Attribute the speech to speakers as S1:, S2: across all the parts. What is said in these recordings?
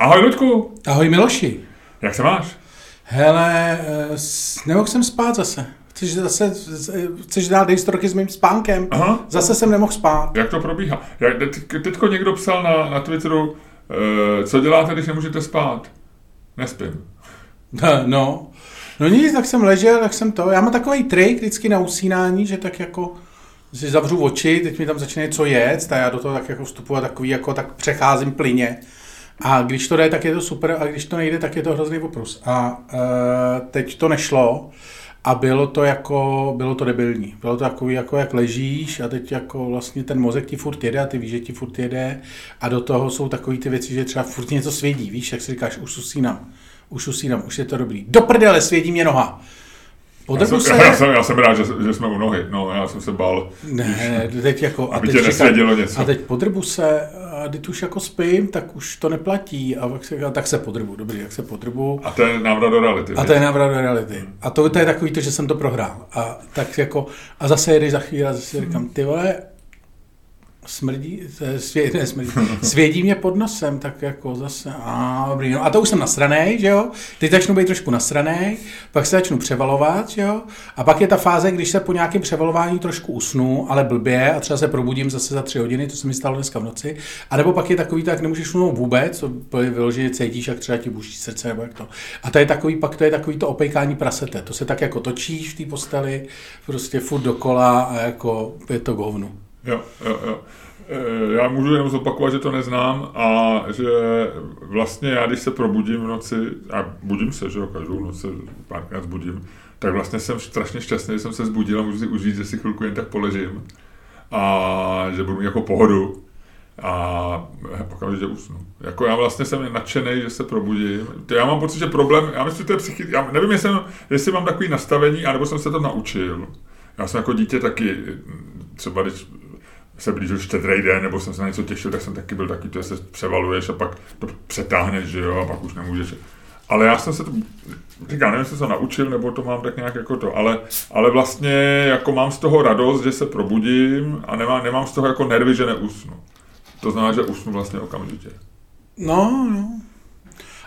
S1: Ahoj, Luďku.
S2: Ahoj, Miloši.
S1: Jak se máš?
S2: Hele, eh, nemohl jsem spát zase. Chceš zase, chceš dát historky s mým spánkem?
S1: Aha.
S2: Zase jsem nemohl spát.
S1: Jak to probíhá? Jak, teďko někdo psal na, na Twitteru, eh, co děláte, když nemůžete spát? Nespím.
S2: No, no nic, tak jsem ležel, tak jsem to. Já mám takový trik vždycky na usínání, že tak jako si zavřu oči, teď mi tam začne něco jet, a já do toho tak jako vstupuji a takový jako tak přecházím plyně. A když to jde, tak je to super, a když to nejde, tak je to hrozný oprus. A e, teď to nešlo a bylo to jako, bylo to debilní. Bylo to takový, jako jak ležíš a teď jako vlastně ten mozek ti furt jede a ty víš, že ti furt jede a do toho jsou takové ty věci, že třeba furt něco svědí, víš, jak si říkáš, už usínám, už usínám, už je to dobrý. Do prdele, svědí mě noha.
S1: Jsem, se... já, jsem, já jsem rád, že, že jsme u nohy. No, já jsem se bál.
S2: Ne, víš, teď jako...
S1: A teď, říkám, něco.
S2: A teď podrbu se, a teď už jako spím, tak už to neplatí. A tak se, a tak se podrbu, dobrý, jak se podrbu.
S1: A to je návrat do reality.
S2: A to je návrat do reality. A to, to je takový to, že jsem to prohrál. A tak jako, a zase jedeš za chvíli a zase říkám, ty vole, smrdí, svě, ne, smrdí, svědí mě pod nosem, tak jako zase, a dobrý, no a to už jsem nasranej, že jo, teď začnu být trošku nasranej, pak se začnu převalovat, že jo, a pak je ta fáze, když se po nějakém převalování trošku usnu, ale blbě a třeba se probudím zase za tři hodiny, to se mi stalo dneska v noci, a nebo pak je takový, tak nemůžeš usnout vůbec, vyloženě cítíš, jak třeba ti buší srdce, nebo jak to. A to je takový, pak to je takový to opejkání prasete, to se tak jako točíš v té posteli, prostě furt dokola a jako je to govnu.
S1: Jo, jo, jo. E, já můžu jenom zopakovat, že to neznám a že vlastně já, když se probudím v noci, a budím se, že jo, každou noc se párkrát zbudím, tak vlastně jsem strašně šťastný, že jsem se zbudil a můžu si užít, že si chvilku jen tak poležím a že budu mít jako pohodu a okamžitě usnu. Jako já vlastně jsem nadšený, že se probudím. Já mám pocit, že problém, já myslím, že to je psychický, já nevím, jestli, jestli mám takový nastavení, anebo jsem se to naučil. Já jsem jako dítě taky, třeba když se blížil štědrý den, nebo jsem se na něco těšil, tak jsem taky byl taky, že se převaluješ a pak to přetáhneš, že jo, a pak už nemůžeš. Ale já jsem se to, říkám, nevím, jestli se to naučil, nebo to mám tak nějak jako to, ale, ale vlastně jako mám z toho radost, že se probudím a nemám, nemám z toho jako nervy, že neusnu. To znamená, že usnu vlastně okamžitě.
S2: No, no.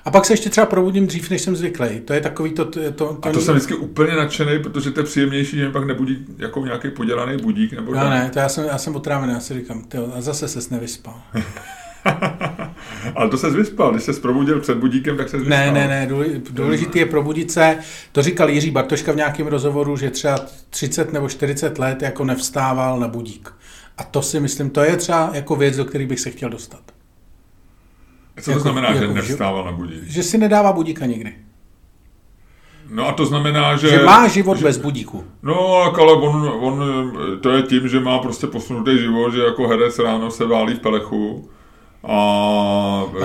S2: A pak se ještě třeba probudím dřív, než jsem zvyklý. To je takový to... to, to
S1: a to jsem vždycky úplně nadšený, protože to je příjemnější, že pak nebudí jako nějaký podělaný budík. Nebo
S2: no, ne, to já jsem, já jsem otrávený, já si říkám, tyjo, a zase ses nevyspal.
S1: Ale to se vyspal, když se probudil před budíkem, tak se vyspal.
S2: Ne, ne, ne, důležitý je probudit se. To říkal Jiří Bartoška v nějakém rozhovoru, že třeba 30 nebo 40 let jako nevstával na budík. A to si myslím, to je třeba jako věc, do které bych se chtěl dostat.
S1: Co to jako, znamená, jako, že nevstává na budík?
S2: Že si nedává budíka nikdy.
S1: No a to znamená, že...
S2: Že má život že, bez budíku.
S1: No, ale on, on, to je tím, že má prostě posunutý život, že jako herec ráno se válí v pelechu a...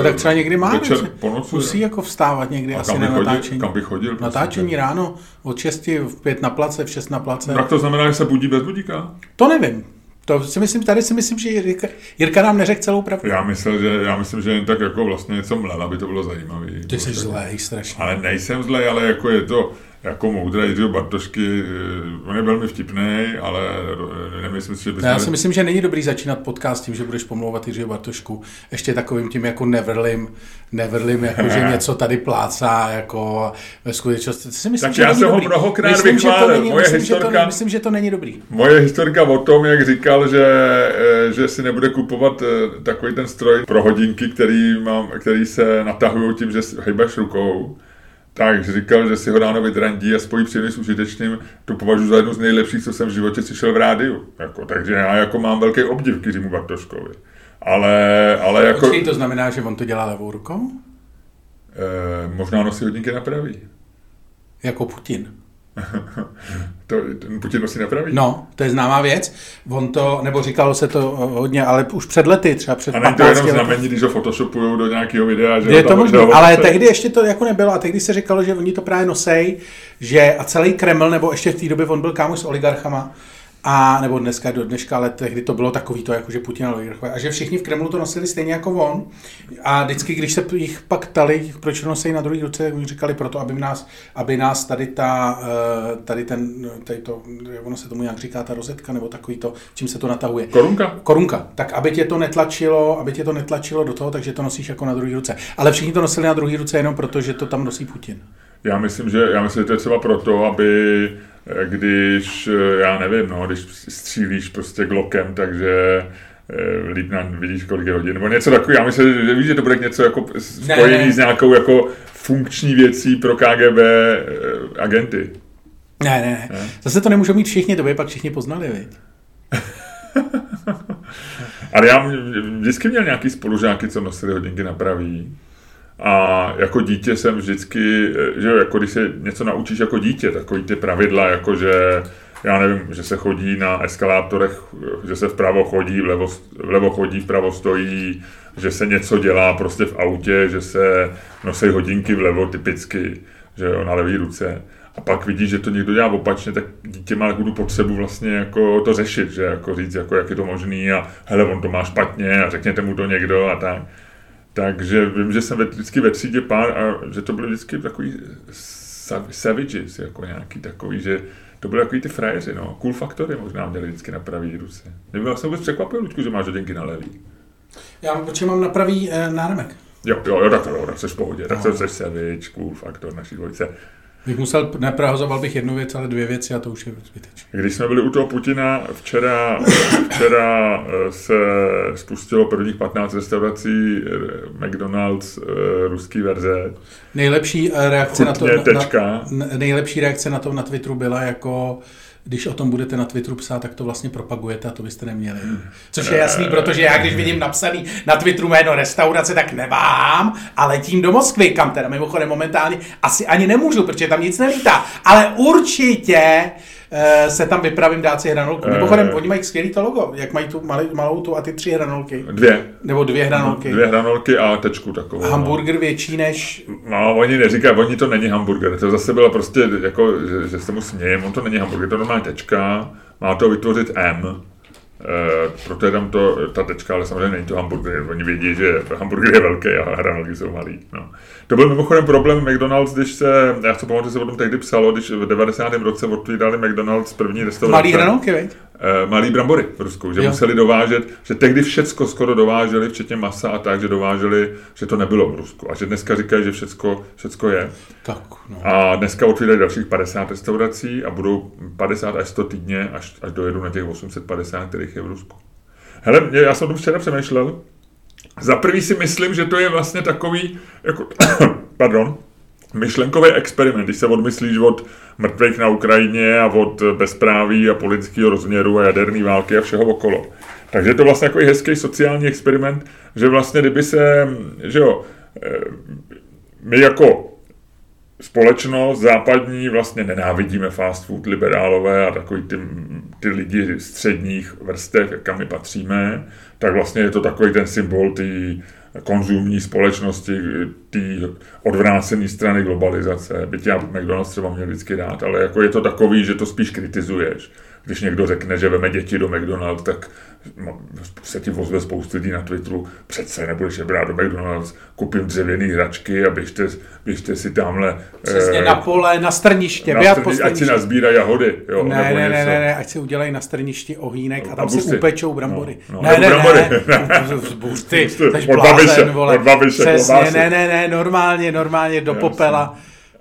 S2: A tak třeba někdy má, večer, po noci, Musí jako vstávat někdy a asi na natáčení.
S1: kam by chodil?
S2: Prostě natáčení ráno od 6 v 5 na place, v 6 na place.
S1: Tak to znamená, že se budí bez budíka?
S2: To nevím. To si myslím, tady si myslím, že Jirka, Jirka nám neřekl celou pravdu.
S1: Já myslím, že, já myslím, že jen tak jako vlastně něco mlel, aby to bylo zajímavé.
S2: Ty jsi zlej strašně.
S1: Ale nejsem zlej, ale jako je to, jako moudré Jiřího Bartošky, on je velmi vtipný, ale nemyslím si, že
S2: bychom... Já si myslím, že není dobrý začínat podcast tím, že budeš pomlouvat Jiřího Bartošku ještě takovým tím jako nevrlim, nevrlim, jako že něco tady plácá, jako ve skutečnosti. Si myslím,
S1: tak že já jsem ho mnohokrát
S2: myslím,
S1: vychválil.
S2: Není, Moje myslím, historka, že to, myslím, že to není dobrý.
S1: Moje historka o tom, jak říkal, že, eh, že si nebude kupovat eh, takový ten stroj pro hodinky, který, mám, který se natahují tím, že hejbeš rukou, tak říkal, že si ho ráno vydrandí a spojí příjemný s užitečným, to považuji za jednu z nejlepších, co jsem v životě slyšel v rádiu. Jako, takže já jako mám velký obdiv k Jiřímu Bartoškovi. Ale, ale jako...
S2: Počkej, to znamená, že on to dělá levou rukou?
S1: E, možná nosí hodinky na pravý.
S2: Jako Putin.
S1: To Putin nosí napraví?
S2: No, to je známá věc. On to, nebo říkalo se to hodně, ale už před lety, třeba před
S1: A není to jenom znamení, když ho photoshopujou do nějakého videa, že
S2: Je to možné, ale tehdy ještě to jako nebylo a tehdy se říkalo, že oni to právě nosej, že a celý Kreml, nebo ještě v té době on byl kámoš s oligarchama, a nebo dneska do dneška, ale tehdy to bylo takový to, jako že Putin a oligarchové, a že všichni v Kremlu to nosili stejně jako on. A vždycky, když se jich pak ptali, proč to nosí na druhý ruce, tak oni říkali proto, aby nás, aby nás tady ta, eh, tady ten, tady to, ono se tomu nějak říká, ta rozetka, nebo takový to, čím se to natahuje.
S1: Korunka?
S2: Korunka. Tak aby tě to netlačilo, aby tě to netlačilo do toho, takže to nosíš jako na druhý ruce. Ale všichni to nosili na druhý ruce jenom proto, že to tam nosí Putin.
S1: Já myslím, že, já myslím, že to je třeba proto, aby když, eh, já nevím, no, když střílíš prostě glokem, takže eh, líp na, vidíš, kolik je hodin, nebo něco takového. Já myslím, že, že víš, že to bude něco jako spojený ne, ne. s nějakou jako funkční věcí pro KGB agenty.
S2: Ne, ne, ne. Zase to nemůžou mít všichni, to by pak všichni poznali, viď?
S1: Ale já vždycky měl nějaký spolužáky, co nosili hodinky na pravý. A jako dítě jsem vždycky, že jo, jako když se něco naučíš jako dítě, takový ty pravidla, jako že já nevím, že se chodí na eskalátorech, že se vpravo chodí, vlevo, vlevo chodí, vpravo stojí, že se něco dělá prostě v autě, že se nosí hodinky vlevo typicky, že jo, na levý ruce. A pak vidíš, že to někdo dělá opačně, tak dítě má takovou potřebu vlastně jako to řešit, že jako říct, jako jak je to možný a hele, on to má špatně a řekněte mu to někdo a tak. Takže vím, že jsem vždycky ve třídě pár a že to byly vždycky takový savages, jako nějaký takový, že to byly takový ty frajeři, no. Cool faktory možná měli vždycky na pravý ruce. Mě vlastně vůbec překvapil, Luďku, že máš hodinky na levý.
S2: Já protože mám na pravý eh, náramek.
S1: Jo, jo, jo, tak to, jo, tak jsi v pohodě, no. tak jsi savage, cool faktor naší dvojice.
S2: Bych musel, neprahozoval bych jednu věc, ale dvě věci a to už je zbytečné.
S1: Když jsme byli u toho Putina, včera, včera eh, se spustilo prvních 15 restaurací eh, McDonald's eh, ruský verze.
S2: Nejlepší reakce
S1: Chutně,
S2: na to,
S1: tečka.
S2: Na, nejlepší reakce na to na Twitteru byla jako když o tom budete na Twitteru psát, tak to vlastně propagujete a to byste neměli. Což je jasný, protože já když vidím napsaný na Twitteru jméno restaurace, tak nevám a letím do Moskvy, kam teda mimochodem momentálně asi ani nemůžu, protože tam nic nelítá. Ale určitě Eh, se tam vypravím dát si hranolku. Mimochodem, oni mají skvělý to logo, jak mají tu malou, malou tu a ty tři hranolky.
S1: Dvě.
S2: Nebo dvě hranolky.
S1: Dvě hranolky a tečku takovou.
S2: No. Hamburger větší než...
S1: No, oni neříkají, oni to není hamburger, to zase bylo prostě jako, že, že se mu smějem, on to není hamburger, to je normální tečka, má to vytvořit M, Uh, proto je tam to, ta tečka, ale samozřejmě není to hamburger. Oni vědí, že hamburger je velký a hranolky jsou malý. No. To byl mimochodem problém McDonald's, když se, já si pamatuju, se o tom tehdy psalo, když v 90. roce otvírali McDonald's první restaurace.
S2: Malý hranolky, veď?
S1: Uh, malý brambory v Rusku, že jo. museli dovážet, že tehdy všecko skoro dováželi, včetně masa a tak, že dováželi, že to nebylo v Rusku. A že dneska říkají, že všecko, všecko je.
S2: Tak, no.
S1: A dneska otvírají dalších 50 restaurací a budou 50 až 100 týdně, až, až dojedu na těch 850, kterých je v Rusku. Hele, já jsem o tom včera přemýšlel. Za prvý si myslím, že to je vlastně takový, jako, pardon, myšlenkový experiment, když se odmyslíš od mrtvých na Ukrajině a od bezpráví a politického rozměru a jaderné války a všeho okolo. Takže je to vlastně takový hezký sociální experiment, že vlastně kdyby se, že jo, eh, my jako společnost západní vlastně nenávidíme fast food, liberálové a takový ty, ty lidi středních vrstev, kam my patříme, tak vlastně je to takový ten symbol té konzumní společnosti, té odvrácené strany globalizace. Byť já McDonald's třeba měl vždycky rád, ale jako je to takový, že to spíš kritizuješ. Když někdo řekne, že veme děti do McDonald's, tak se ti vozve spoustu lidí na Twitteru, přece nebudeš je brát do McDonald's, kupím dřevěný hračky a běžte, běžte si tamhle...
S2: Přesně eh, na pole, na strniště,
S1: na strni, ať si nazbírají jahody. Jo,
S2: ne, ne, ne, ne, ne, ať si udělají na strništi ohýnek no, a tam a si upečou brambory.
S1: No, no, ne, ne,
S2: brambory. ne, ne, buřty, od babiše, vole. Od babiše, Přesně, ne, ne, ne, normálně, normálně do popela.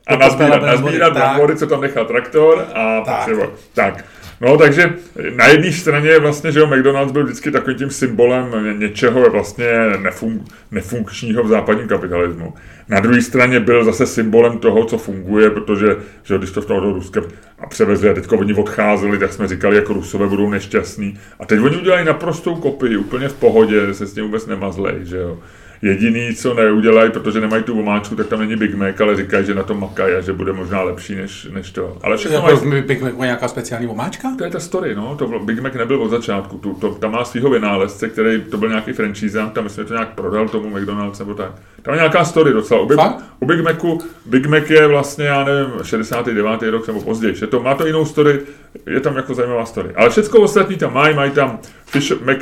S1: A nazbírat, nazbírat brambory, co tam nechal traktor a tak. tak. No, takže na jedné straně vlastně, že jo, McDonald's byl vždycky takovým tím symbolem něčeho vlastně nefunk, nefunkčního v západním kapitalismu. Na druhé straně byl zase symbolem toho, co funguje, protože že jo, když to v toho Ruska a převezli a teď oni odcházeli, tak jsme říkali, jako Rusové budou nešťastní. A teď oni udělají naprostou kopii, úplně v pohodě, se s tím vůbec nemazlej, že jo. Jediný, co neudělají, protože nemají tu omáčku, tak tam není Big Mac, ale říkají, že na to makají a že bude možná lepší než, než to. Ale
S2: všechno mají... Big Mac má nějaká speciální omáčka?
S1: To je ta story, no. To Big Mac nebyl od začátku. Tu, to, tam má svého vynálezce, který to byl nějaký franchise, tam myslím, že to nějak prodal tomu McDonald's nebo tak. Tam je nějaká story docela. U Big, u Big Macu, Big Mac je vlastně, já nevím, 69. rok nebo později. Je to, má to jinou story. Je tam jako zajímavá story. Ale všechno ostatní tam mají, mají tam fish, Mac,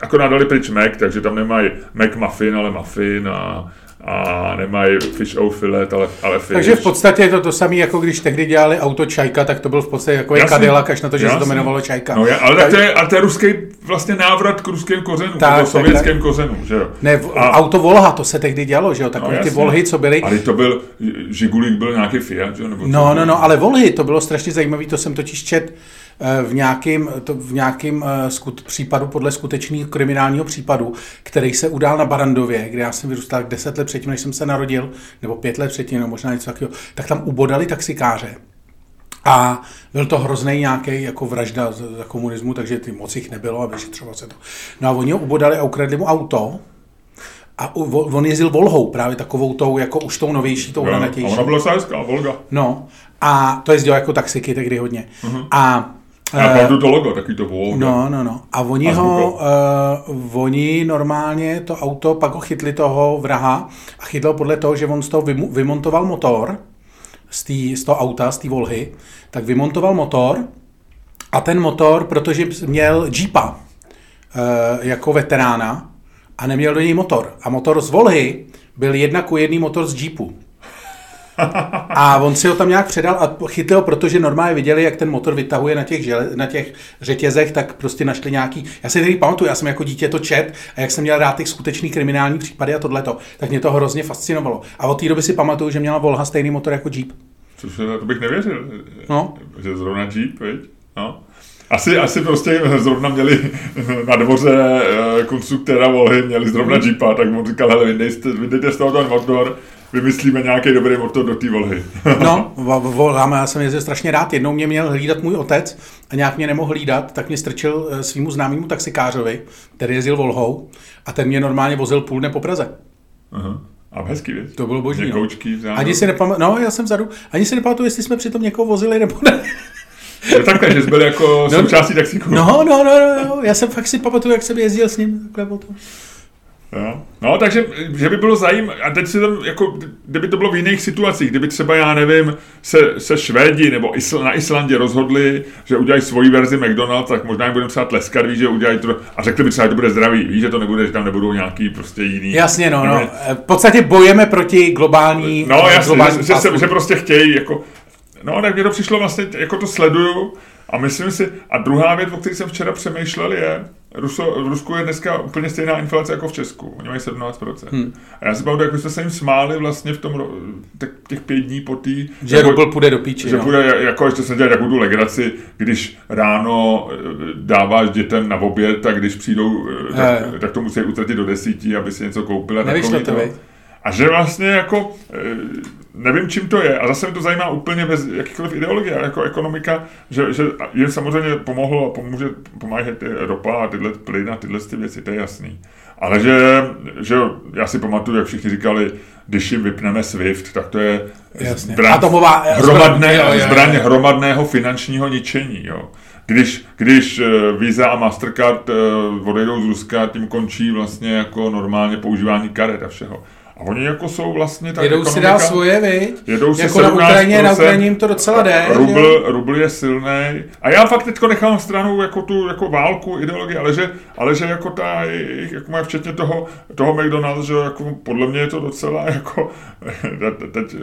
S1: akorát dali pryč Mac, takže tam nemají Mac muffin, ale muffin a a nemají fish o filet, ale, ale fish.
S2: Takže v podstatě je to to samé, jako když tehdy dělali auto Čajka, tak to byl v podstatě jako Cadillac, až na to, že jasný. se to jmenovalo Čajka.
S1: No, je, ale tak to je, ale to je ruský vlastně návrat k ruským kořenům, tak, k sovětským kořenům, že jo.
S2: Ne, a, auto Volha, to se tehdy dělalo, že jo, takové no, ty Volhy, co byly.
S1: Ale to byl, Žigulík byl nějaký Fiat, že jo? Nebo
S2: no, no, no, ale Volhy, to bylo strašně zajímavé, to jsem totiž čet, v nějakém, to v nějakém eh, skut, případu podle skutečného kriminálního případu, který se udál na Barandově, kde já jsem vyrůstal deset let předtím, než jsem se narodil, nebo pět let předtím, nebo možná něco takového, tak tam ubodali taxikáře. A byl to hrozný nějaký jako vražda za komunismu, takže ty moc jich nebylo a vyšetřovalo se to. No a oni ho ubodali a ukradli mu auto, a on jezdil Volhou, právě takovou tou, jako už tou novější, tou
S1: hranatější. Ona byla sajská, Volga.
S2: No, a to jezdilo jako taxiky tehdy hodně. Uh-huh. A
S1: já pamatuju to logo, taky to Volga.
S2: No, no, no. A oni a ho, uh, oni normálně to auto, pak ho chytli toho vraha a chytlo podle toho, že on z toho vymontoval motor, z, tý, z toho auta, z té Volhy, tak vymontoval motor a ten motor, protože měl Jeepa uh, jako veterána a neměl do něj motor. A motor z Volhy byl jedna ku jedný motor z Jeepu. A on si ho tam nějak předal a chytil ho, protože normálně viděli, jak ten motor vytahuje na těch, žele, na těch řetězech, tak prostě našli nějaký. Já si tady pamatuju, já jsem jako dítě to čet a jak jsem měl rád těch skutečný kriminální případy a tohleto, tak mě to hrozně fascinovalo. A od té doby si pamatuju, že měla Volha stejný motor jako Jeep.
S1: Což to bych nevěřil, no. že zrovna Jeep, veď? No. Asi, asi prostě zrovna měli na dvoře eh, konstruktéra Volhy, měli zrovna Jeepa, tak mu říkal, hele, vydejte z toho ten motor, vymyslíme nějaký dobrý motor do té volhy.
S2: no, voláme, já jsem jezdil strašně rád. Jednou mě měl hlídat můj otec a nějak mě nemohl hlídat, tak mě strčil eh, svýmu známému taxikářovi, který jezdil volhou a ten mě normálně vozil půl dne po Praze.
S1: Uh-huh. A hezký, věc.
S2: To bylo boží.
S1: Koučky,
S2: Ani si nepamatuju, no já jsem vzadu, ani si nepamatuju, jestli jsme přitom někoho vozili nebo ne.
S1: Jo, takhle, že jsi byl jako no, součástí taxíku.
S2: No, no, no, no, no, já jsem fakt si pamatuju, jak jsem jezdil s ním takhle potom.
S1: Jo. No, takže, že by bylo zajímavé, a teď si tam, jako, kdyby to bylo v jiných situacích, kdyby třeba, já nevím, se, se Švédi nebo Isl, na Islandě rozhodli, že udělají svoji verzi McDonald's, tak možná jim budeme třeba tleskat, víš, že udělají to, a řekli by třeba, že to bude zdravý, víš, že to nebude, že tam nebudou nějaký prostě jiný.
S2: Jasně, no, no. V podstatě bojeme proti globální...
S1: No, jasně, globální že, že, že, prostě chtějí, jako, no, tak mě to přišlo vlastně, jako to sleduju, a myslím si, a druhá věc, o které jsem včera přemýšlel, je, Ruso, v Rusku je dneska úplně stejná inflace jako v Česku. Oni mají 17%. Hmm. A já si pamatuju, jak jsme se jim smáli vlastně v tom, těch pět dní po tý...
S2: Že jako, rubl půjde do píči.
S1: Že no. půjde, jako ještě se dělat jako tu legraci, když ráno eh, dáváš dětem na oběd, tak když přijdou, eh, tak, tak to musí utratit do desíti, aby si něco koupili.
S2: Nevyšlo to,
S1: a že vlastně jako, eh, nevím, čím to je, a zase mi to zajímá úplně bez jakýkoliv ideologie, jako ekonomika, že, že jim samozřejmě pomohlo a pomůže, pomáhají ty ropa a tyhle plyn a tyhle ty věci, to je jasný. Ale že, že já si pamatuju, jak všichni říkali, když jim vypneme SWIFT, tak to je
S2: zbraň, Atomová,
S1: hromadné, zbraň, zbraň hromadného finančního ničení. Jo. Když, když eh, Visa a Mastercard eh, odejdou z Ruska, tím končí vlastně jako normálně používání karet a všeho. A oni jako jsou vlastně
S2: tak Jedou si dál svoje, viď?
S1: Jedou si
S2: jako na Ukrajině, na Ukrajině jim to docela jde.
S1: Rubl, rubl je silný. A já fakt teďko nechám stranou jako tu jako válku, ideologii, ale že, ale že jako ta, jako má včetně toho, toho McDonald's, že jako podle mě je to docela jako, teď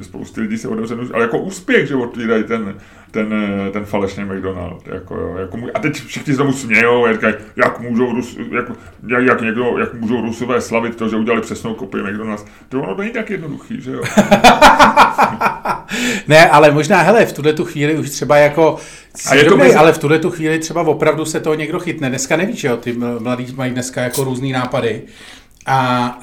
S1: eh, spousty lidí se otevře, ale jako úspěch, že otvírají ten, ten, ten falešný McDonald. Jako, jo, jako, a teď všichni tomu smějou, říkají, jak můžou, Rus, jak, jak, jak, někdo, jak můžou Rusové slavit to, že udělali přesnou kopii McDonald's. To ono není tak jednoduchý, že jo?
S2: ne, ale možná, hele, v tuhle tu chvíli už třeba jako a je to mezi... ale v tuhle tu chvíli třeba opravdu se toho někdo chytne. Dneska nevíš, že jo, ty mladí mají dneska jako různý nápady. A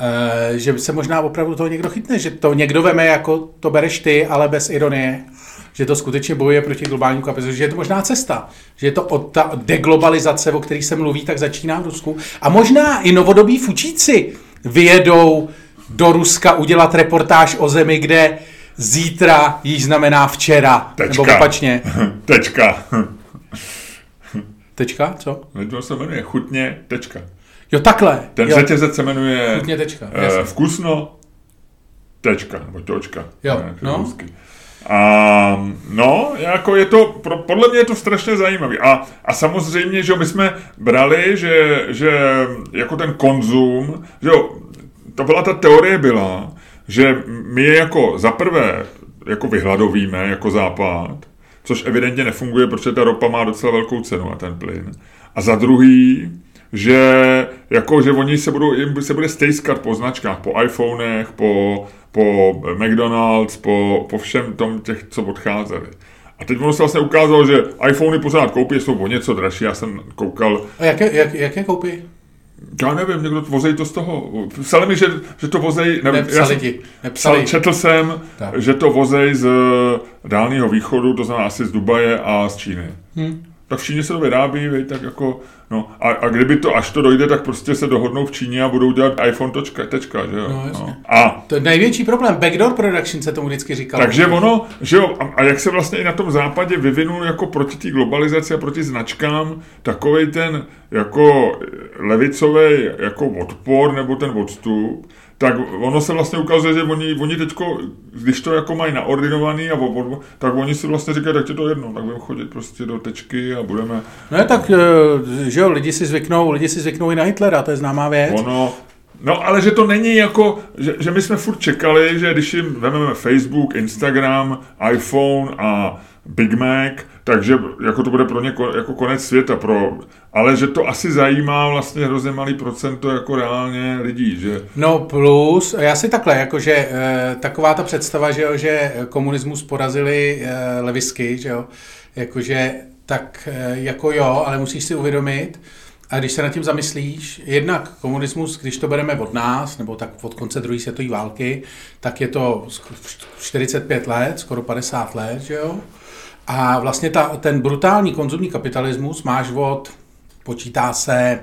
S2: e, že se možná opravdu toho někdo chytne, že to někdo veme jako to bereš ty, ale bez ironie že to skutečně bojuje proti globálnímu kapitalismu, že je to možná cesta, že je to od ta deglobalizace, o které se mluví, tak začíná v Rusku. A možná i novodobí fučíci vyjedou do Ruska udělat reportáž o zemi, kde zítra již znamená včera,
S1: Tečka.
S2: nebo opačně.
S1: Tečka.
S2: Tečka, co?
S1: To se jmenuje chutně tečka.
S2: Jo, takhle.
S1: Ten jo. řetězec se jmenuje
S2: chutně tečka.
S1: Uh, vkusno tečka, nebo točka.
S2: Jo, no.
S1: Rusky. A no, jako je to, podle mě je to strašně zajímavé. A, a samozřejmě, že my jsme brali, že, že jako ten konzum, že jo, to byla ta teorie byla, že my je jako za prvé jako vyhladovíme jako západ, což evidentně nefunguje, protože ta ropa má docela velkou cenu a ten plyn. A za druhý, že jako, že oni se budou, jim se bude stejskat po značkách, po iPhonech, po, po McDonald's, po, po všem tom těch, co odcházeli. A teď ono se vlastně ukázalo, že iPhony pořád koupí, jsou o něco dražší, já jsem koukal.
S2: A jaké, jak, jaké koupí?
S1: Já nevím, někdo vozej to z toho. Psali mi, že, že to vozej...
S2: Nevím, Nepsali ti.
S1: Nepsali. Četl jsem, tak. že to vozej z Dálního východu, to znamená asi z Dubaje a z Číny. Hmm tak v Číně se to vyrábí, vej, tak jako, no, a, a, kdyby to, až to dojde, tak prostě se dohodnou v Číně a budou dělat iPhone točka, tečka, že jo. No,
S2: no. A, to je největší problém, backdoor production se tomu vždycky říkalo.
S1: Takže ono, že jo, a, a jak se vlastně i na tom západě vyvinul jako proti té globalizaci a proti značkám takový ten jako levicový jako odpor nebo ten odstup, tak ono se vlastně ukazuje, že oni, oni teďko, když to jako mají naordinovaný, a obor, tak oni si vlastně říkají, tak je to jedno, tak budeme chodit prostě do tečky a budeme...
S2: No tak, eh, že jo, lidi si zvyknou, lidi si zvyknou i na Hitlera, to je známá věc.
S1: Ono, No ale že to není jako, že, že my jsme furt čekali, že když jim vezmeme Facebook, Instagram, iPhone a Big Mac, takže jako to bude pro ně jako konec světa, pro, ale že to asi zajímá vlastně hrozně malý procento jako reálně lidí, že?
S2: No plus, já si takhle, jakože e, taková ta představa, že jo, že komunismus porazili e, levisky, že jo, jakože tak e, jako jo, ale musíš si uvědomit, a když se nad tím zamyslíš, jednak komunismus, když to bereme od nás, nebo tak od konce druhé světové války, tak je to 45 let, skoro 50 let, že jo? A vlastně ta, ten brutální konzumní kapitalismus máš od, počítá se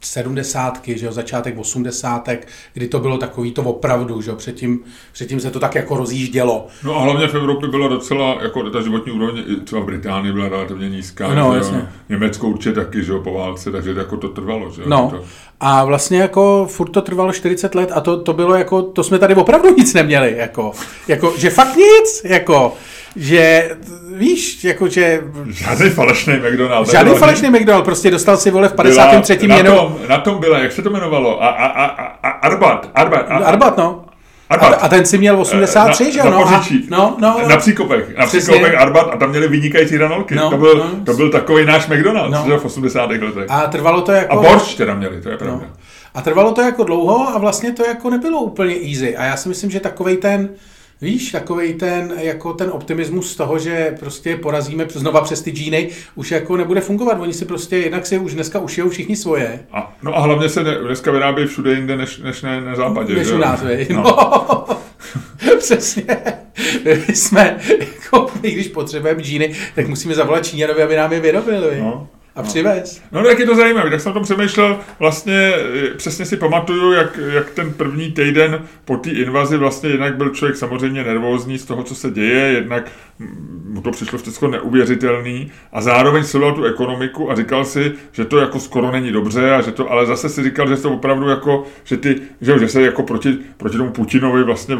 S2: 70, že jo, začátek 80, kdy to bylo takový to opravdu, že jo, předtím, předtím se to tak jako rozjíždělo.
S1: No a hlavně v Evropě byla docela, jako ta životní úroveň, třeba v Británii byla relativně nízká, no, že jo, Německo určitě taky, že jo, po válce, takže jako to trvalo, že jo.
S2: No,
S1: to...
S2: a vlastně jako furt to trvalo 40 let a to, to bylo jako, to jsme tady opravdu nic neměli, jako, jako že fakt nic, jako, že víš, jako že...
S1: Žádný falešný McDonald.
S2: Žádný falešný McDonald, prostě dostal si vole v 53.
S1: Byla, na, tom, na tom byla, jak se to jmenovalo? A, a, a, a Arbat, Arbat. A,
S2: Arbat, no. Arbat. A, a ten si měl 83,
S1: na,
S2: že jo?
S1: Na, no, a, no, no, na Příkopech. Na Příkopech Arbat a tam měli vynikající hranolky. No, to, byl, no. to byl takový náš McDonald no. v 80. letech.
S2: A trvalo to jako...
S1: A borš teda měli, to je pravda. No.
S2: A trvalo to jako dlouho a vlastně to jako nebylo úplně easy. A já si myslím, že takovej ten Víš, takový ten, jako ten optimismus z toho, že prostě porazíme znova přes ty džíny, už jako nebude fungovat. Oni si prostě jednak si už dneska ušijou všichni svoje.
S1: A, no a hlavně se ne, dneska vyrábí všude jinde, než, než ne, na západě.
S2: Než u nás, no. no. Přesně. My jsme, jako, i když potřebujeme džíny, tak musíme zavolat Číňanovi, aby nám je vyrobili. No. A přivez.
S1: No, no jak je to zajímavé, tak jsem o tom přemýšlel, vlastně eh, přesně si pamatuju, jak, jak ten první týden po té invazi vlastně jednak byl člověk samozřejmě nervózní z toho, co se děje, jednak mu to přišlo všechno neuvěřitelný a zároveň sledoval tu ekonomiku a říkal si, že to jako skoro není dobře a že to, ale zase si říkal, že to opravdu jako, že ty, že, že se jako proti, proti tomu Putinovi vlastně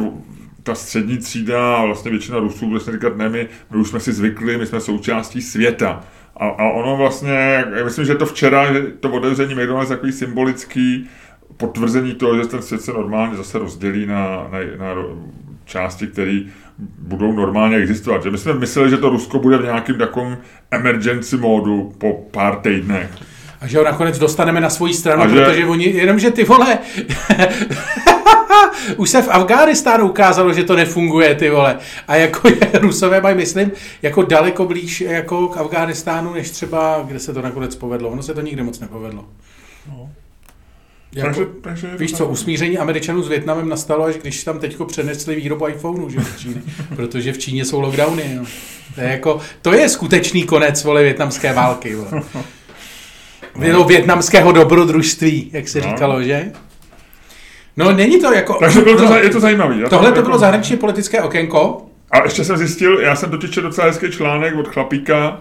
S1: ta střední třída a vlastně většina Rusů vlastně říkat, ne, my, my už jsme si zvykli, my jsme součástí světa. A, a ono vlastně, já myslím, že to včera, že to otevření McDonald's takový symbolický potvrzení toho, že ten svět se normálně zase rozdělí na, na, na části, které budou normálně existovat. Že my jsme mysleli, že to Rusko bude v nějakém takovém emergency módu po pár týdnech.
S2: A že ho nakonec dostaneme na svoji stranu, a že... protože oni, jenomže ty vole, už se v Afghánistánu ukázalo, že to nefunguje, ty vole. A jako je, Rusové mají, myslím, jako daleko blíž jako k Afghánistánu, než třeba, kde se to nakonec povedlo. Ono se to nikdy moc nepovedlo. No. Jako, takže, takže víš co, usmíření Američanů s Větnamem nastalo, až když tam teďko přenesli výrobu iPhoneu, že v Číně, protože v Číně jsou lockdowny. No. To, je jako, to je skutečný konec vole větnamské války. Vole. No. Větnamského dobrodružství, jak se no. říkalo, že? No není to jako...
S1: Takže bylo to, no, je to zajímavé.
S2: Tohle to jako... bylo zahraničně politické okénko.
S1: A ještě jsem zjistil, já jsem totiž docela hezký článek od chlapíka,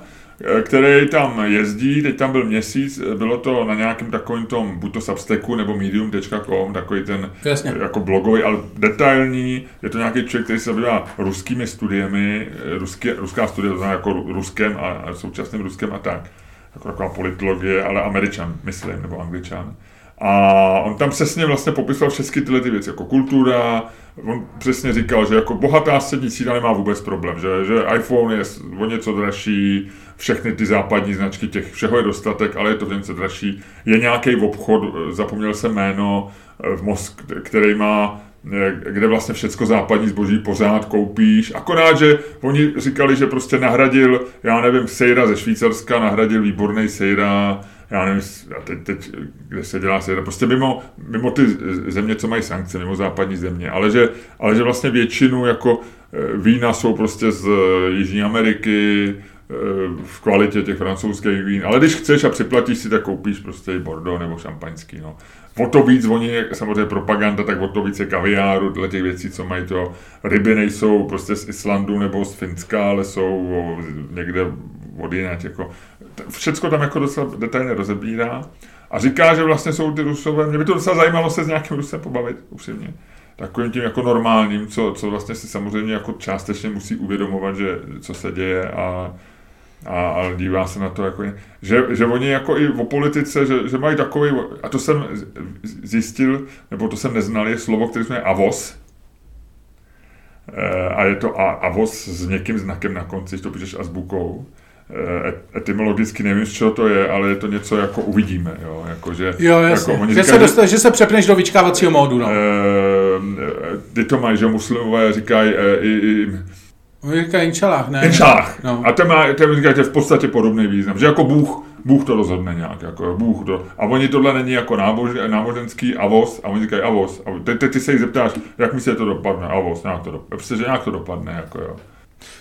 S1: eh, který tam jezdí, teď tam byl měsíc, bylo to na nějakém takovém tom, buď to Substacku nebo medium.com, takový ten
S2: Jasně.
S1: jako blogový, ale detailní, je to nějaký člověk, který se zabývá ruskými studiemi, ruské, ruská studie, to znamená jako ruskem a, a současným ruskem a tak, jako taková politologie, ale američan, myslím, nebo angličan. A on tam přesně vlastně popisoval všechny tyhle ty věci, jako kultura, on přesně říkal, že jako bohatá střední třída nemá vůbec problém, že, že iPhone je o něco dražší, všechny ty západní značky, těch všeho je dostatek, ale je to v něco dražší. Je nějaký obchod, zapomněl jsem jméno, v Mosk, který má kde vlastně všecko západní zboží pořád koupíš. Akorát, že oni říkali, že prostě nahradil, já nevím, sejra ze Švýcarska, nahradil výborný sejra já nevím, teď, teď, kde se dělá se, prostě mimo, mimo ty země, co mají sankce, mimo západní země, ale že, ale že vlastně většinu jako e, vína jsou prostě z e, Jižní Ameriky, e, v kvalitě těch francouzských vín, ale když chceš a připlatíš si, tak koupíš prostě i Bordeaux nebo šampaňský, no. O to víc oni, samozřejmě propaganda, tak o to více kaviáru, tyhle těch věcí, co mají to. Ryby nejsou prostě z Islandu nebo z Finska, ale jsou někde od jinak, jako všecko tam jako docela detailně rozebírá a říká, že vlastně jsou ty Rusové, mě by to docela zajímalo se s nějakým Rusem pobavit, upřímně. Takovým tím jako normálním, co, co vlastně si samozřejmě jako částečně musí uvědomovat, že co se děje a, a, a dívá se na to jako, že, že oni jako i o politice, že, že mají takový, a to jsem zjistil, nebo to jsem neznal, je slovo, které jsme avos, e, a je to avos s někým znakem na konci, když to píšeš azbukou. Eh, etymologicky nevím, z čeho to je, ale je to něco jako uvidíme, jo, jako, že,
S2: jo jasně. Jako, že, říkají, se dostane, že se přepneš do vyčkávacího módu, no. E,
S1: ty to mají, že muslimové říkají e, i, i
S2: Oni říkají inšalách, ne?
S1: Inšalách. No. A to má, to říkají, v podstatě podobný význam, že jako Bůh, Bůh to rozhodne nějak, jako Bůh to. A oni tohle není jako nábož, náboženský avos, a oni říkají avos. A ty, ty, ty se jich zeptáš, jak myslíte, to dopadne, avos, nějak to dopadne. Prostě, že nějak to dopadne, jako jo.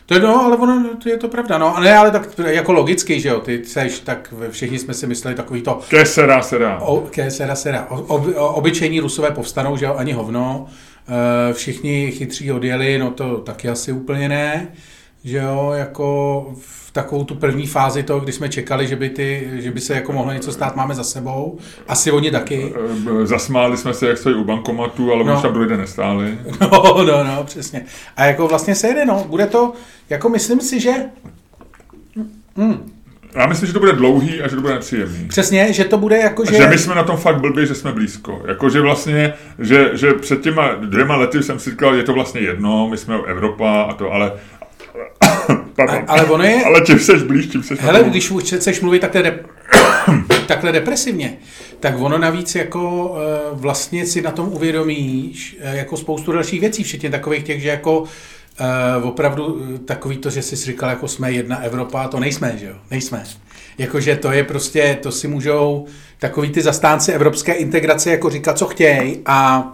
S2: To je, no, ale ono, to je to pravda, no. Ne, ale tak jako logicky, že jo, ty seš, tak všichni jsme si mysleli takový to...
S1: Ke sera, sera.
S2: O, ke sera, sera. O, o, o, obyčejní rusové povstanou, že jo, ani hovno. E, všichni chytří odjeli, no to taky asi úplně ne. Že jo, jako takovou tu první fázi toho, kdy jsme čekali, že by, ty, že by se jako mohlo něco stát, máme za sebou. Asi oni taky.
S1: Eh, zasmáli jsme se, jak stojí u bankomatu, ale no. už tam dojde nestáli.
S2: No, no, no, přesně. A jako vlastně se jede, no. Bude to, jako myslím si, že...
S1: Hmm. Já myslím, že to bude dlouhý a že to bude nepříjemný.
S2: Přesně, že to bude jako, že...
S1: Že my jsme na tom fakt blbí, že jsme blízko. Jako, že vlastně, že, že před těma dvěma lety jsem si říkal, je to vlastně jedno, my jsme Evropa a to, ale
S2: Pardon. Ale ono je...
S1: Ale čím seš blíž, čím seš
S2: Hele, když chceš mluvit takhle, de... takhle depresivně, tak ono navíc jako uh, vlastně si na tom uvědomíš uh, jako spoustu dalších věcí, včetně takových těch, že jako uh, opravdu takový to, že jsi říkal, jako jsme jedna Evropa, to nejsme, že jo? Nejsme. Jakože to je prostě, to si můžou takový ty zastánci evropské integrace jako říkat, co chtějí a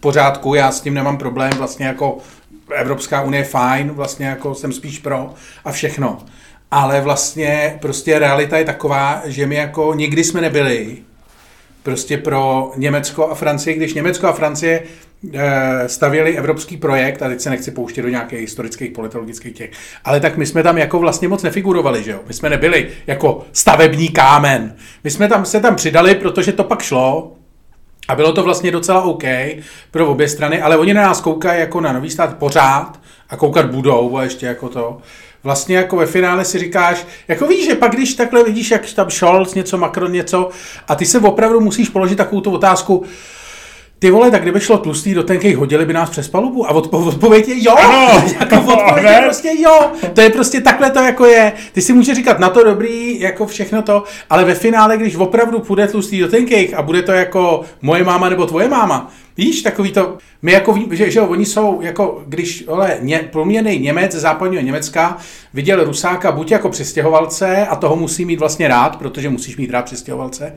S2: pořádku, já s tím nemám problém, vlastně jako Evropská unie je fajn, vlastně jako jsem spíš pro a všechno. Ale vlastně prostě realita je taková, že my jako nikdy jsme nebyli prostě pro Německo a Francii, když Německo a Francie eh, stavěli evropský projekt, a teď se nechci pouštět do nějakých historických, politologických těch, ale tak my jsme tam jako vlastně moc nefigurovali, že jo? My jsme nebyli jako stavební kámen. My jsme tam se tam přidali, protože to pak šlo, a bylo to vlastně docela OK pro obě strany, ale oni na nás koukají jako na nový stát pořád a koukat budou a ještě jako to. Vlastně jako ve finále si říkáš, jako víš, že pak když takhle vidíš, jak tam Scholz, něco, Macron, něco a ty se opravdu musíš položit takovou tu otázku, ty vole, tak kdyby šlo tlustý do tenkých, hodili by nás přes palubu? A odpo- odpověď je jo. Ano, jako odpověď je prostě jo. To je prostě takhle to jako je. Ty si můžeš říkat na to dobrý, jako všechno to, ale ve finále, když opravdu půjde tlustý do tenkých a bude to jako moje máma nebo tvoje máma, Víš, takový to, my jako že, že oni jsou, jako když ale ně, průměrný Němec ze západního Německa viděl Rusáka buď jako přistěhovalce a toho musí mít vlastně rád, protože musíš mít rád přistěhovalce,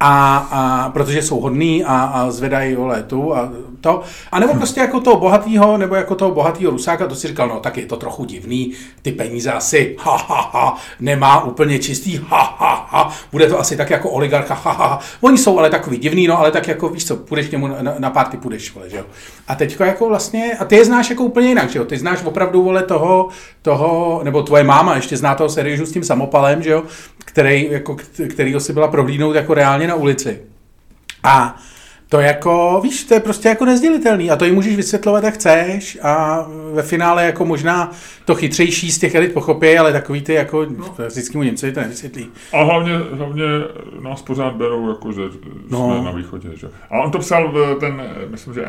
S2: a, a protože jsou hodní a, a zvedají vole tu a to. A nebo prostě jako toho bohatého, nebo jako toho bohatého Rusáka, to si říkal, no tak je to trochu divný, ty peníze asi, ha, ha, ha, nemá úplně čistý, ha, ha, ha, bude to asi tak jako oligarcha, ha, ha, ha. Oni jsou ale takový divný, no ale tak jako víš co, půjdeš k němu na, na party půjdeš, vole, že jo. A teďko jako vlastně, a ty je znáš jako úplně jinak, že jo. Ty znáš opravdu, vole, toho, toho, nebo tvoje máma ještě zná toho Serižu s tím samopalem, že jo, který, jako, kterýho si byla prohlídnout jako reálně na ulici. A to jako, víš, to je prostě jako nezdělitelný a to jim můžeš vysvětlovat, jak chceš a ve finále jako možná to chytřejší z těch elit pochopí, ale takový ty jako no. vždycky mu Němci to nevysvětlí.
S1: A hlavně, hlavně nás pořád berou, jako, že no. jsme na východě. Že? A on to psal, ten, myslím, že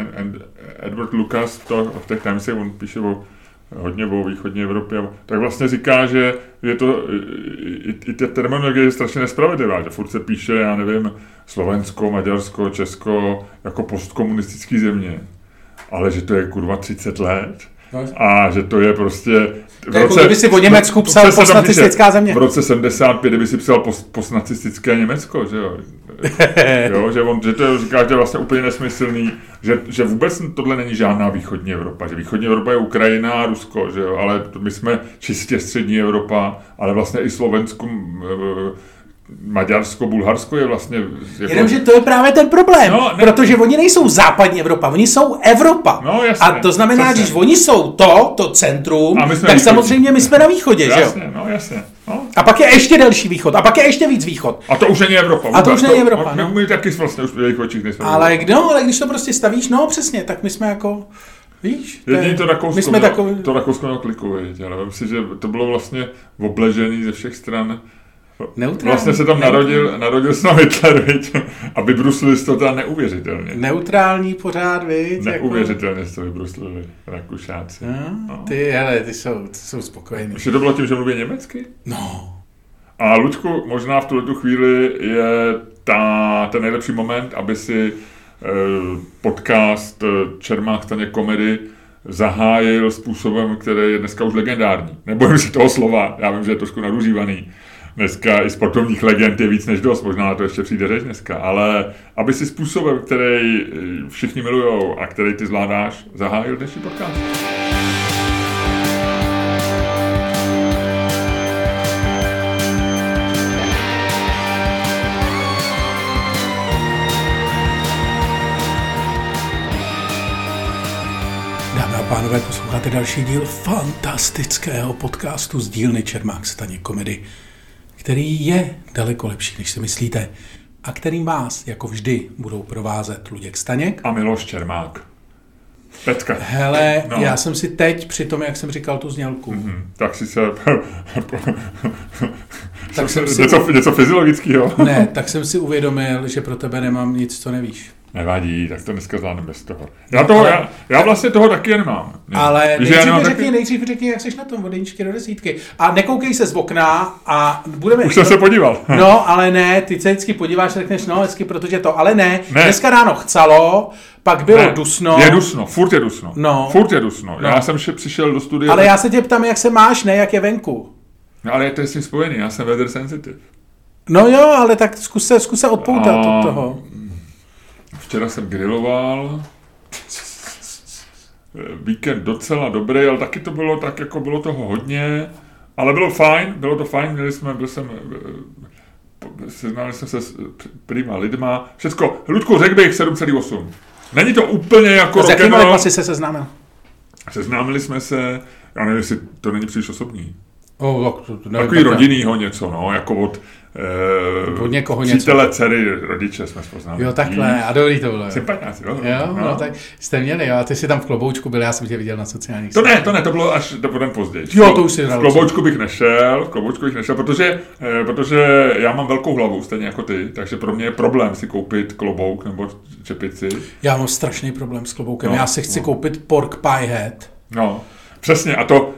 S1: Edward Lucas to, v těch Timesech, on píše o hodně o východní Evropě, tak vlastně říká, že je to, i, i ta terminologie je strašně nespravedlivá, že furt se píše, já nevím, Slovensko, Maďarsko, Česko jako postkomunistický země, ale že to je kurva 30 let. A že to je prostě...
S2: V roce, jako kdyby si o Německu psal postnacistická země.
S1: V roce 75, kdyby si psal post, postnacistické Německo, že jo. jo že, on, že to říká, že je vlastně úplně nesmyslný, že, že vůbec tohle není žádná východní Evropa, že východní Evropa je Ukrajina a Rusko, že jo, ale my jsme čistě střední Evropa, ale vlastně i Slovensko, Maďarsko, Bulharsko je vlastně...
S2: Jako... Jenomže to je právě ten problém, no, ne... protože oni nejsou západní Evropa, oni jsou Evropa.
S1: No, jasně,
S2: a to znamená, že když oni jsou to, to centrum, tak východě. samozřejmě my jsme na východě,
S1: jasně,
S2: že jo?
S1: No, jasně, no.
S2: A pak je ještě delší východ, a pak je ještě víc východ.
S1: A to už není Evropa.
S2: A to už není Evropa,
S1: no. My, my taky vlastně už v jejich očích nejsme.
S2: Ale, no, ale když to prostě stavíš, no přesně, tak my jsme jako... Víš?
S1: Jediný to Rakousko, my jsme měl, takový... to Rakousko mělo kliku, ale myslím si, že to bylo vlastně obležený ze všech stran
S2: Neutrální.
S1: Vlastně se tam narodil, narodil se tam Hitler, viď? a vybruslili to teda neuvěřitelně.
S2: Neutrální pořád, viď?
S1: Neuvěřitelně jako... to vybruslili Rakušáci.
S2: No, no. Ty, hele, ty jsou, ty jsou spokojení.
S1: Ještě to bylo tím, že mluví německy?
S2: No.
S1: A Luďku, možná v tuhle chvíli je ta, ten nejlepší moment, aby si eh, podcast eh, Čermák staně komedy zahájil způsobem, který je dneska už legendární. Nebojím se toho slova, já vím, že je trošku nadužívaný dneska i sportovních legend je víc než dost, možná na to ještě přijde řeč dneska, ale aby si způsobem, který všichni milujou a který ty zvládáš, zahájil dnešní podcast.
S2: Pánové, posloucháte další díl fantastického podcastu z dílny Čermák Staně komedy který je daleko lepší, než si myslíte a kterým vás, jako vždy, budou provázet Luděk Staněk
S1: a Miloš Čermák. Petka.
S2: Hele, no. já jsem si teď, při tom, jak jsem říkal tu znělku. Mm-hmm.
S1: Tak si se... tak jsem si... Něco, něco fyziologického.
S2: ne, tak jsem si uvědomil, že pro tebe nemám nic, co nevíš.
S1: Nevadí, tak to dneska zvládneme bez toho. Já, toho, ale, já, já vlastně toho taky nemám.
S2: Ale Víš, nejdřív, řekni, taky... nejdřív řekni, jak jsi na tom od jedničky do desítky. A nekoukej se z okna a budeme...
S1: Už jsem se podíval.
S2: No, ale ne, ty se vždycky podíváš a řekneš, no, hezky, protože to, ale ne, ne. dneska ráno chcalo, pak bylo ne, dusno.
S1: Je dusno, furt je dusno. No. Furt je dusno. No. Já jsem přišel do studia.
S2: Ale já se tě ptám, jak se máš, ne jak je venku.
S1: No, ale to je s tím spojený, já jsem weather sensitive.
S2: No jo, ale tak zkus se, zkus se odpoutat a... od toho.
S1: Včera jsem griloval, víkend docela dobrý, ale taky to bylo tak, jako bylo toho hodně, ale bylo fajn, bylo to fajn, měli jsme, byl jsem, seznámili jsme se s prima lidma, všecko, Ludku, řekl bych 7,8. Není to úplně jako
S2: S jakými lidma jsi se seznámil?
S1: Seznámili jsme se, já nevím, jestli to není příliš osobní.
S2: Oh, to, to
S1: Takový rodinnýho něco, no, jako od
S2: Uh, od někoho
S1: něco. Přítele, dcery, rodiče jsme spoznali.
S2: Jo, takhle, a dobrý to bylo.
S1: Sympatiáci, jo.
S2: Jo, no. no. tak jste měli, jo, a ty jsi tam v kloboučku byl, já jsem tě viděl na sociálních
S1: To ne, to ne, to bylo až do potom později.
S2: Jo, to už si
S1: V kloboučku bych nešel, v kloboučku bych nešel, protože, eh, protože já mám velkou hlavu, stejně jako ty, takže pro mě je problém si koupit klobouk nebo čepici.
S2: Já mám strašný problém s kloboukem, no, já si chci no. koupit pork pie head.
S1: No, Přesně, a to,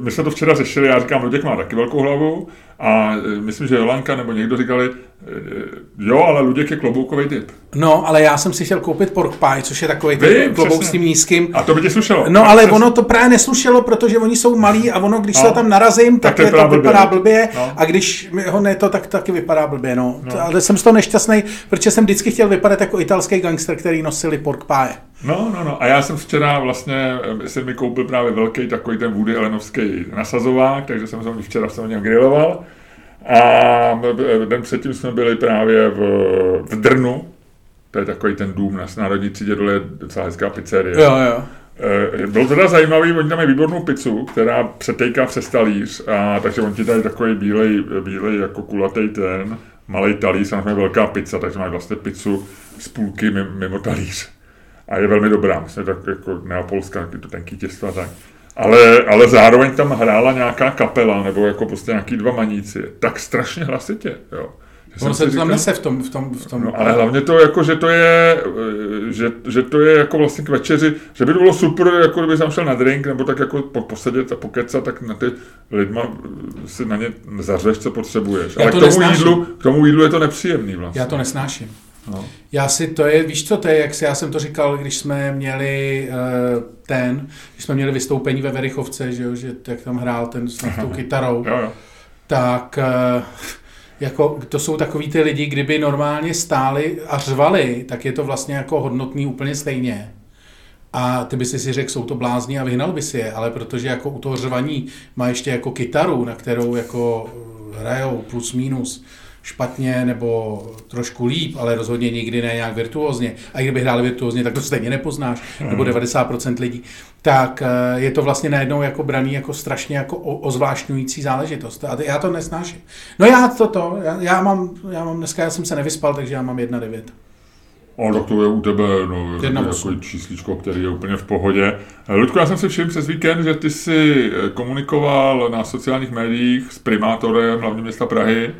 S1: my jsme to včera řešili, já říkám, Luděk má taky velkou hlavu a e, myslím, že Jolanka nebo někdo říkali, e, jo, ale Luděk je kloboukový typ.
S2: No, ale já jsem si chtěl koupit pork pie, což je takový ten klobouk s tím nízkým.
S1: A to by ti slušelo.
S2: No, ale přesně. ono to právě neslušelo, protože oni jsou malí a ono, když no, se tam narazím, tak, tak je to vypadá blbě, blbě no. a když ho ne to, tak taky vypadá blbě, no. no. Ale jsem z toho nešťastný, protože jsem vždycky chtěl vypadat jako italský gangster, který nosili pork pie.
S1: No, no, no. A já jsem včera vlastně, jsem mi koupil právě velký takový ten Woody Allenovský nasazovák, takže jsem se včera jsem něm griloval. A den předtím jsme byli právě v, v Drnu, To je takový ten dům na Národní třídě dole je docela hezká pizzerie.
S2: Jo, jo.
S1: Eh, Bylo teda zajímavý, oni tam mají výbornou pizzu, která přetejká přes talíř, a takže on ti tady takový bílej, bílej jako kulatý ten, malý talíř, samozřejmě velká pizza, takže máš vlastně pizzu z půlky mimo, talíř. A je velmi dobrá, myslím, tak jako neapolská, to tenký těsto a tak. Ale, ale zároveň tam hrála nějaká kapela, nebo jako prostě nějaký dva maníci, tak strašně hlasitě, jo.
S2: Ono
S1: jsem
S2: se to tam nese v tom, v tom, v tom.
S1: No, ale hlavně to, jako, že to je, že, že to je jako vlastně k večeři, že by to bylo super, jako kdyby tam šel na drink, nebo tak jako po, posedět a pokecat, tak na ty lidma si na ně zařveš, co potřebuješ.
S2: Já
S1: Ale
S2: to
S1: k tomu,
S2: nesnáším.
S1: jídlu, k tomu jídlu je to nepříjemný vlastně.
S2: Já to nesnáším.
S1: No.
S2: Já si to je, víš co to je, jak si, já jsem to říkal, když jsme měli uh, ten, když jsme měli vystoupení ve Verichovce, že jo, že jak tam hrál ten s tou kytarou,
S1: Jo, jo.
S2: tak uh, jako to jsou takový ty lidi, kdyby normálně stáli a řvali, tak je to vlastně jako hodnotný úplně stejně. A ty by si si řekl, jsou to blázni a vyhnal by si je, ale protože jako u toho řvaní má ještě jako kytaru, na kterou jako eh, hrajou plus minus špatně nebo trošku líp, ale rozhodně nikdy ne nějak virtuózně. A i kdyby hráli virtuózně, tak to stejně nepoznáš, nebo 90% lidí. Tak eh, je to vlastně najednou jako braný jako strašně jako ozvláštňující záležitost. A já to nesnáším. No já to, to já, já, mám, já mám dneska, já jsem se nevyspal, takže já mám 1,9.
S1: O, tak to je u tebe no, jako čísličko, který je úplně v pohodě. Eh, Ludku, já jsem si všiml přes víkend, že ty jsi eh, komunikoval na sociálních médiích s primátorem hlavního města Prahy,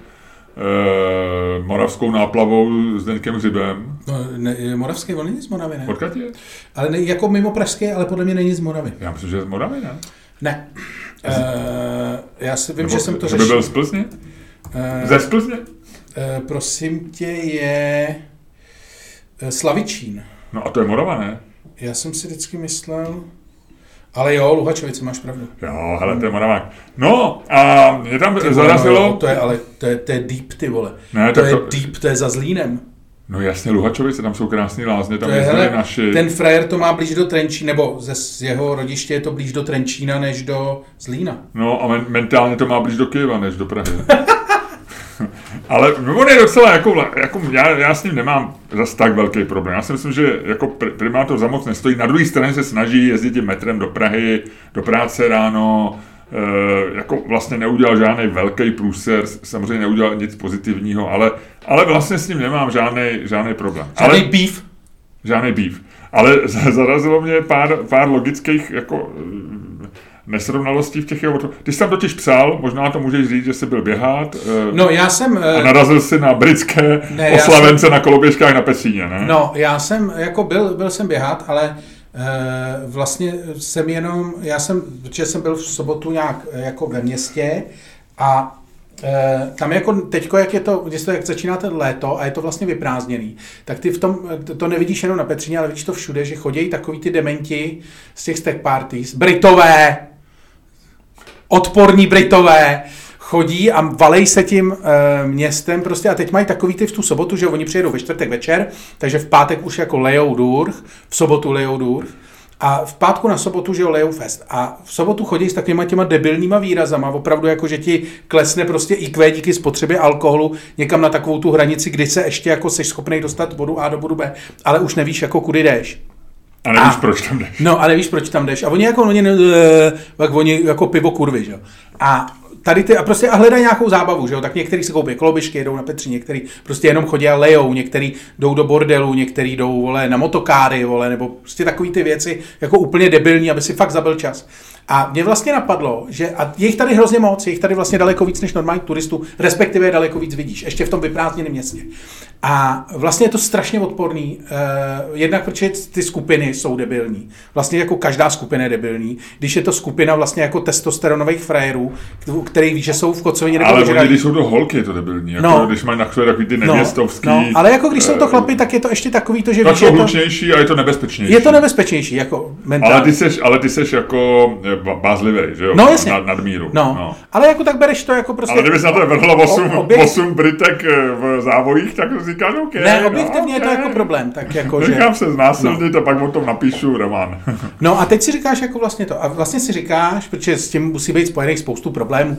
S1: eh, moravskou náplavou s Deňkem Hřibem.
S2: No, ne, Moravský, on není z Moravy, ne?
S1: Odkud je?
S2: Ale ne, jako mimo Pražský, ale podle mě není z Moravy.
S1: Já myslím, že je z Moravy, ne?
S2: Ne. Uh, já si vím,
S1: Nebo,
S2: že jsem to řešil.
S1: byl z Plzně?
S2: Eh,
S1: Ze z Plzně?
S2: eh, prosím tě, je eh, Slavičín.
S1: No a to je Morava, ne?
S2: Já jsem si vždycky myslel... Ale jo, Luhačovice, máš pravdu.
S1: Jo, hele, to je Moravák. No a mě tam
S2: Ty vole,
S1: zarazilo...
S2: no, to je ale, to je, to je deep, ty vole.
S1: Ne,
S2: to
S1: tak
S2: je
S1: to-
S2: deep, to je za Zlínem.
S1: No jasně, Luhačovice, tam jsou krásné lázně, tam
S2: To je, hele,
S1: naši...
S2: ten frajer to má blíž do Trenčína, nebo ze z jeho rodiště je to blíž do Trenčína, než do Zlína.
S1: No a men- mentálně to má blíž do Kyjeva, než do Prahy. Ale on je docela, jako, jako já, já, s ním nemám zas tak velký problém. Já si myslím, že jako pr- primátor za moc nestojí. Na druhé straně se snaží jezdit tím metrem do Prahy, do práce ráno, e, jako vlastně neudělal žádný velký průser, samozřejmě neudělal nic pozitivního, ale, ale vlastně s ním nemám žádný, žádný problém.
S2: Žádný
S1: ale,
S2: beef.
S1: Žádný býv. Ale za- zarazilo mě pár, pár logických jako eh, nesrovnalostí v těch jeho... Ty jsi tam totiž psal, možná to můžeš říct, že jsi byl běhat eh,
S2: No já jsem...
S1: a
S2: eh,
S1: narazil si na britské
S2: Ne,
S1: oslavence na koloběžkách na Petříně, ne?
S2: No, já jsem, jako byl, byl jsem běhat, ale e, vlastně jsem jenom, já jsem, protože jsem byl v sobotu nějak eh, jako ve městě a e, tam jako teďko, jak je to, když to, jak začíná ten léto a je to vlastně vyprázdněný, tak ty v tom, to- to nevidíš jenom na Petříně, ale vidíš to všude, že chodí takový ty dementi z těch stack parties, Britové, odporní Britové, chodí a valej se tím e, městem prostě a teď mají takový ty v tu sobotu, že oni přijedou ve čtvrtek večer, takže v pátek už jako lejou důr, v sobotu lejou důr a v pátku na sobotu, že jo, lejou fest. A v sobotu chodí s takovýma těma debilníma výrazama, opravdu jako, že ti klesne prostě IQ díky spotřebě alkoholu někam na takovou tu hranici, kdy se ještě jako seš schopný dostat bodu A do bodu B, ale už nevíš, jako kudy jdeš.
S1: A nevíš,
S2: A-
S1: proč tam jdeš.
S2: No a nevíš, proč tam jdeš. A oni jako, oni, ne, tak oni jako pivo kurvy, že jo. A tady ty, a prostě a hledají nějakou zábavu, že jo, tak někteří si koupí kolobišky, jedou na Petří, někteří prostě jenom chodí a lejou, někteří jdou do bordelu, někteří jdou, vole, na motokáry, vole, nebo prostě takové ty věci, jako úplně debilní, aby si fakt zabil čas. A mě vlastně napadlo, že a je jich tady hrozně moc, je jich tady vlastně daleko víc než normálních turistů, respektive daleko víc vidíš, ještě v tom vyprázdněném městě. A vlastně je to strašně odporný, uh, jednak protože ty skupiny jsou debilní. Vlastně jako každá skupina je debilní. Když je to skupina vlastně jako testosteronových frajerů, který ví, že jsou v kocovině nebo
S1: Ale oni, když jsou to holky, je to debilní. Jako,
S2: No.
S1: Když mají na chvíli takový ty
S2: no,
S1: neměstovský...
S2: no, ale jako když jsou to
S1: eh,
S2: chlapy, tak je to ještě takový to, že
S1: Tak jsou
S2: je to,
S1: hlučnější a je to nebezpečnější.
S2: je to nebezpečnější, jako mentálně.
S1: Ale ty seš, ale ty seš jako eh, bázlivý, že jo?
S2: No, jasně.
S1: Nad, nadmíru.
S2: no. no. ale jako tak bereš to jako prostě...
S1: Ale kdybys na to vrhlo 8,
S2: O- objekt-
S1: 8 Britek eh, v závojích, tak říkáš OK.
S2: Ne, objektivně je to
S1: no,
S2: jako problém, tak jako, že...
S1: Nechám se znásilnit a pak o tom napíšu román.
S2: No a teď si říkáš jako vlastně to. A vlastně si říkáš, protože s tím musí být spojených spoustu problémů,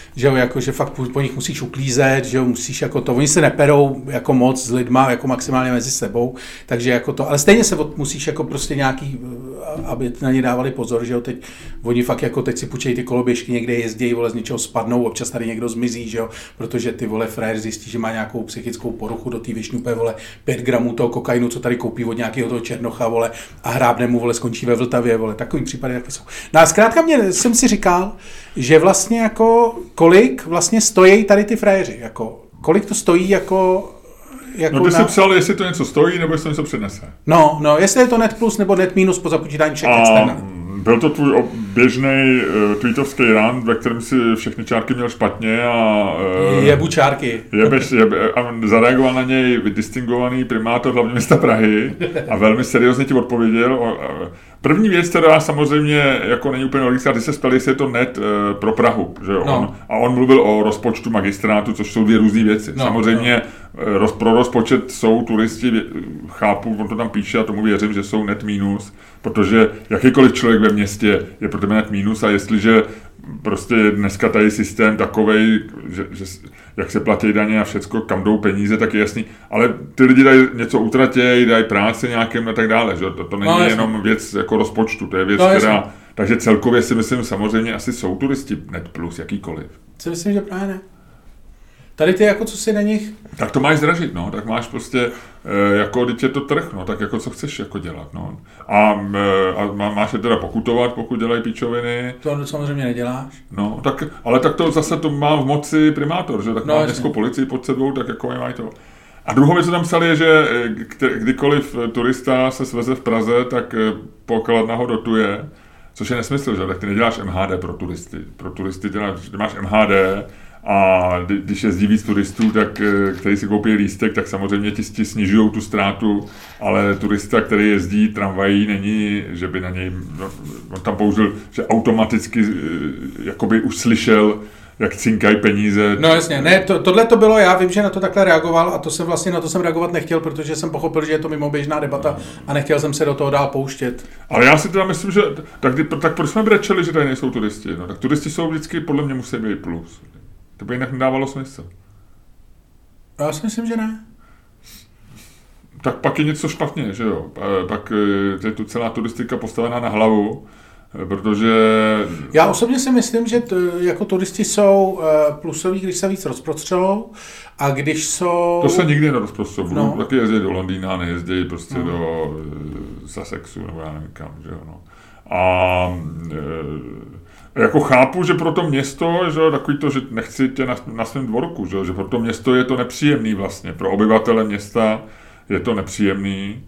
S2: že jo, jako, že fakt po nich musíš uklízet, že jo, musíš jako to, oni se neperou jako moc s lidma, jako maximálně mezi sebou, takže jako to, ale stejně se od, musíš jako prostě nějaký, eh, aby na ně dávali pozor, že jo, teď oni fakt jako teď si půjčejí ty koloběžky, někde jezdí, vole, z něčeho spadnou, občas tady někdo zmizí, že jo, protože ty vole frér zjistí, že má nějakou psychickou poruchu do té vyšňupe, vole, 5 gramů toho kokainu, co tady koupí od nějakého toho černocha, vole, a hrábne mu, vole, skončí ve Vltavě, vole, takový případy taky jsou. No a zkrátka mě, jsem si říkal, že vlastně jako, kolik vlastně stojí tady ty frajeři, jako, kolik to stojí jako
S1: jako no ty na... jsi psal, jestli to něco stojí, nebo jestli to něco přinese.
S2: No, no, jestli je to net plus nebo net minus po započítání všech
S1: externa. Byl to tvůj běžný uh, tweetovský run, ve kterém si všechny čárky měl špatně a...
S2: Uh, jebu čárky.
S1: Jebeš, jebe, a zareagoval na něj distingovaný primátor hlavně města Prahy a velmi seriózně ti odpověděl. Uh, První věc, která samozřejmě jako není úplně logická, ty se ptali, jestli je to net e, pro Prahu, že jo? No. On, a on mluvil o rozpočtu magistrátu, což jsou dvě různé věci. No, samozřejmě no. Roz, pro rozpočet jsou turisti, chápu, on to tam píše a tomu věřím, že jsou net minus, protože jakýkoliv člověk ve městě je pro tebe net minus a jestliže prostě dneska tady systém takovej, že, že jak se platí daně a všecko, kam jdou peníze, tak je jasný. Ale ty lidi dají něco utratějí, dají práci nějakým a tak dále. Že? To, to není no, jenom věc jako rozpočtu, to je věc, no, která... Takže celkově si myslím, samozřejmě asi jsou turisti net plus, jakýkoliv.
S2: Si myslím, že právě ne. Tady ty jako co si na nich...
S1: Tak to máš zdražit, no, tak máš prostě, e, jako teď je to trh, no, tak jako co chceš jako dělat, no. A, e, a máš je teda pokutovat, pokud dělají píčoviny.
S2: To samozřejmě neděláš.
S1: No, tak, ale tak to zase to má v moci primátor, že tak no, má městskou policii pod sebou, tak jako mají to. A druhou věc, co tam psali, je, že e, kdykoliv turista se sveze v Praze, tak pokladna ho dotuje, což je nesmysl, že? Tak ty neděláš MHD pro turisty. Pro turisty děláš, ty máš MHD, a když jezdí víc turistů, tak, eh, který si koupí lístek, tak samozřejmě ti, ti snižují tu ztrátu, ale turista, který jezdí tramvají, není, že by na něj, no, on tam použil, že automaticky eh, jakoby už slyšel, jak cinkají peníze.
S2: No jasně, ne, to, tohle to bylo, já vím, že na to takhle reagoval a to jsem vlastně na to jsem reagovat nechtěl, protože jsem pochopil, že je to mimo běžná debata a nechtěl jsem se do toho dál pouštět.
S1: Ale já si teda myslím, že tak, tak proč jsme brečeli, že tady nejsou turisti? No, tak turisti jsou vždycky, podle mě musí být plus. To by jinak nedávalo smysl.
S2: Já si myslím, že ne.
S1: Tak pak je něco špatně, že jo? Pak eh, je tu celá turistika postavená na hlavu, eh, protože...
S2: Já osobně si myslím, že t, jako turisti jsou eh, plusoví, když se víc rozprostřelou a když jsou...
S1: To se nikdy nerozprostřelou. No. Taky jezdí do Londýna, nejezdí prostě no. do Sussexu, nebo já nevím kam, že jo? No. A jako chápu, že pro to město, že takový to, že nechci tě na, na svém dvorku, že, že pro to město je to nepříjemný vlastně. Pro obyvatele města je to nepříjemný.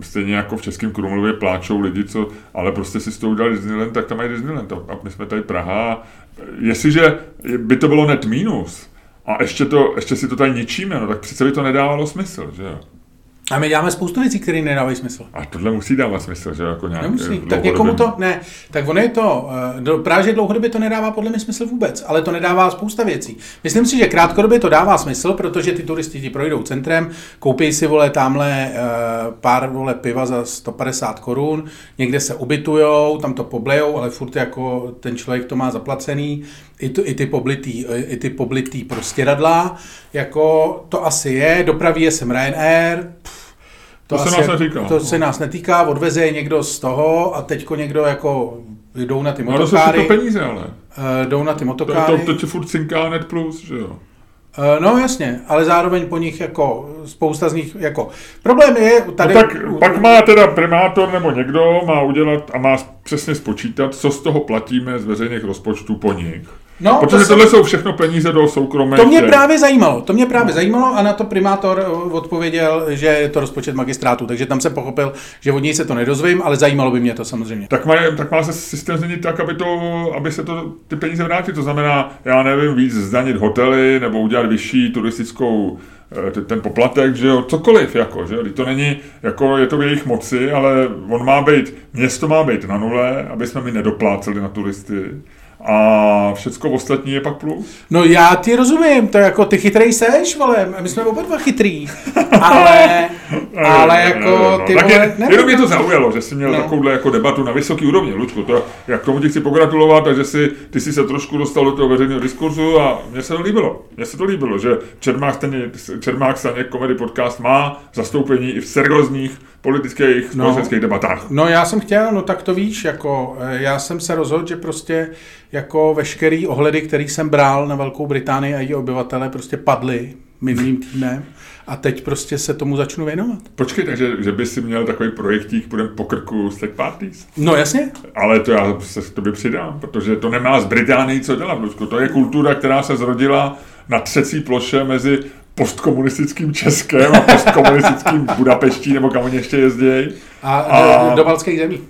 S1: Stejně jako v Českém Krumlově pláčou lidi, co, ale prostě si s tou udělali Disneyland, tak tam mají Disneyland. A my jsme tady Praha. Jestliže by to bylo net minus, a ještě, to, ještě si to tady ničíme, no tak přece by to nedávalo smysl, že jo.
S2: A my děláme spoustu věcí, které nedávají smysl.
S1: A tohle musí dávat smysl, že jako nějak
S2: Nemusí. Tak někomu to, ne, tak ono je to, eh, právě že dlouhodobě to nedává podle mě smysl vůbec, ale to nedává spousta věcí. Myslím si, že krátkodobě to dává smysl, protože ty turisti ti projdou centrem, koupí si, vole, tamhle eh, pár, vole, piva za 150 korun, někde se ubytujou, tam to poblejou, ale furt jako ten člověk to má zaplacený, i, to, i ty poblitý, i ty poblitý prostě radla, jako to asi je, dopraví je sem Ryanair, pff,
S1: to, to se nás netýká.
S2: To se nás netýká, odveze je někdo z toho a teďko někdo jako jdou na ty motokáry.
S1: No to peníze ale.
S2: Uh, jdou na ty motokáry.
S1: To, to, to ti furt cinká net plus, že jo?
S2: Uh, no jasně, ale zároveň po nich jako spousta z nich jako... Problém je tady...
S1: No tak pak má teda primátor nebo někdo má udělat a má přesně spočítat, co z toho platíme z veřejných rozpočtů po nich. No, Protože to tohle jsem... jsou všechno peníze do soukromé.
S2: To mě tě... právě zajímalo. To mě právě no. zajímalo a na to primátor eh, odpověděl, že je to rozpočet magistrátu. Takže tam jsem pochopil, že od něj se to nedozvím, ale zajímalo by mě to samozřejmě.
S1: Tak má, tak má se systém změnit tak, aby, to, aby se to, ty peníze vrátily. To znamená, já nevím, víc zdanit hotely nebo udělat vyšší turistickou eh, ten poplatek, že jo, cokoliv, jako, že to není, jako je to v jejich moci, ale on má být, město má být na nule, aby jsme mi nedopláceli na turisty a všecko ostatní je pak plus.
S2: No já ti rozumím, to jako ty chytrej seš, vole, my jsme oba dva chytrý, ale, ale jako ty
S1: tak
S2: vole,
S1: je, jenom mě to zaujalo, že jsi měl
S2: No.
S1: no. takovouhle jako debatu na vysoký úrovni, Lučku, to, jak k tomu ti chci pogratulovat, takže si, ty jsi se trošku dostal do toho veřejného diskurzu a mně se to líbilo. Mně se to líbilo, že Čermák, Staněk, Čermák Staněk Comedy Podcast má zastoupení i v seriózních politických,
S2: No.
S1: společenských debatách.
S2: No já jsem chtěl, no tak to víš, jako eh, já jsem se rozhodl, že prostě jako veškerý ohledy, který jsem bral na Velkou Británii a její obyvatele prostě padly minulým týdnem a teď prostě se tomu začnu věnovat.
S1: Počkej, takže že by si měl takový projektík, půjdem po krku Slack Parties?
S2: No jasně,
S1: Ale to já se k tobě přidám, protože to nemá s Británií co dělat, Lučku. To je kultura, která se zrodila na třecí ploše mezi postkomunistickým Českem a postkomunistickým Budapeští, nebo kam oni ještě jezdějí.
S2: a,
S1: A-
S2: a... do balských zemí.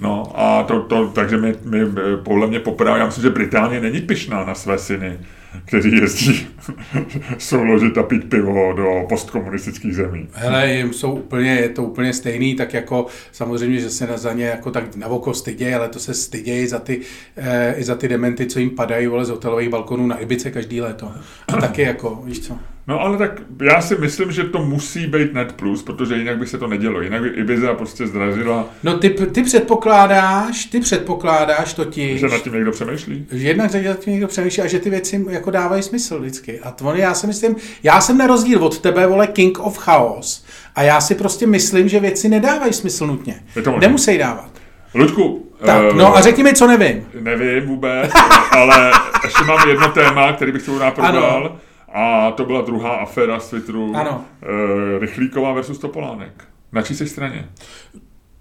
S1: No a to, to takže my, my eh, podle mě poprvé, já myslím, že Británie není pyšná na své syny, kteří jezdí souložit a pít pivo do postkomunistických zemí.
S2: Hele, jim jsou úplně, je to úplně stejný, tak jako samozřejmě, že se na za ně jako tak na oko stydějí, ale to se stydějí za ty, eh, i za ty dementy, co jim padají vole, z hotelových balkonů na Ibice každý léto. A taky jako, víš co?
S1: No ale tak já si myslím, že to musí být net plus, protože jinak by se to nedělo. Jinak by Ibiza prostě zdražila,
S2: No ty, ty předpokládáš, ty předpokládáš totiž,
S1: že nad tím někdo přemýšlí.
S2: že jednak že tím někdo přemýšlí a že ty věci jako dávají smysl vždycky. A to já si myslím, já jsem na rozdíl od tebe, vole, King of Chaos. A já si prostě myslím, že věci nedávají smysl nutně. Nemusí dávat.
S1: Luďku,
S2: Tak,
S1: eh,
S2: no a řekni mi, co nevím.
S1: nevím vůbec, ale ještě mám jedno téma, který bych rád probral. A to byla druhá aféra z Twitteru.
S2: Ano.
S1: Eh, Rychlíková versus Topolánek. Na čí straně?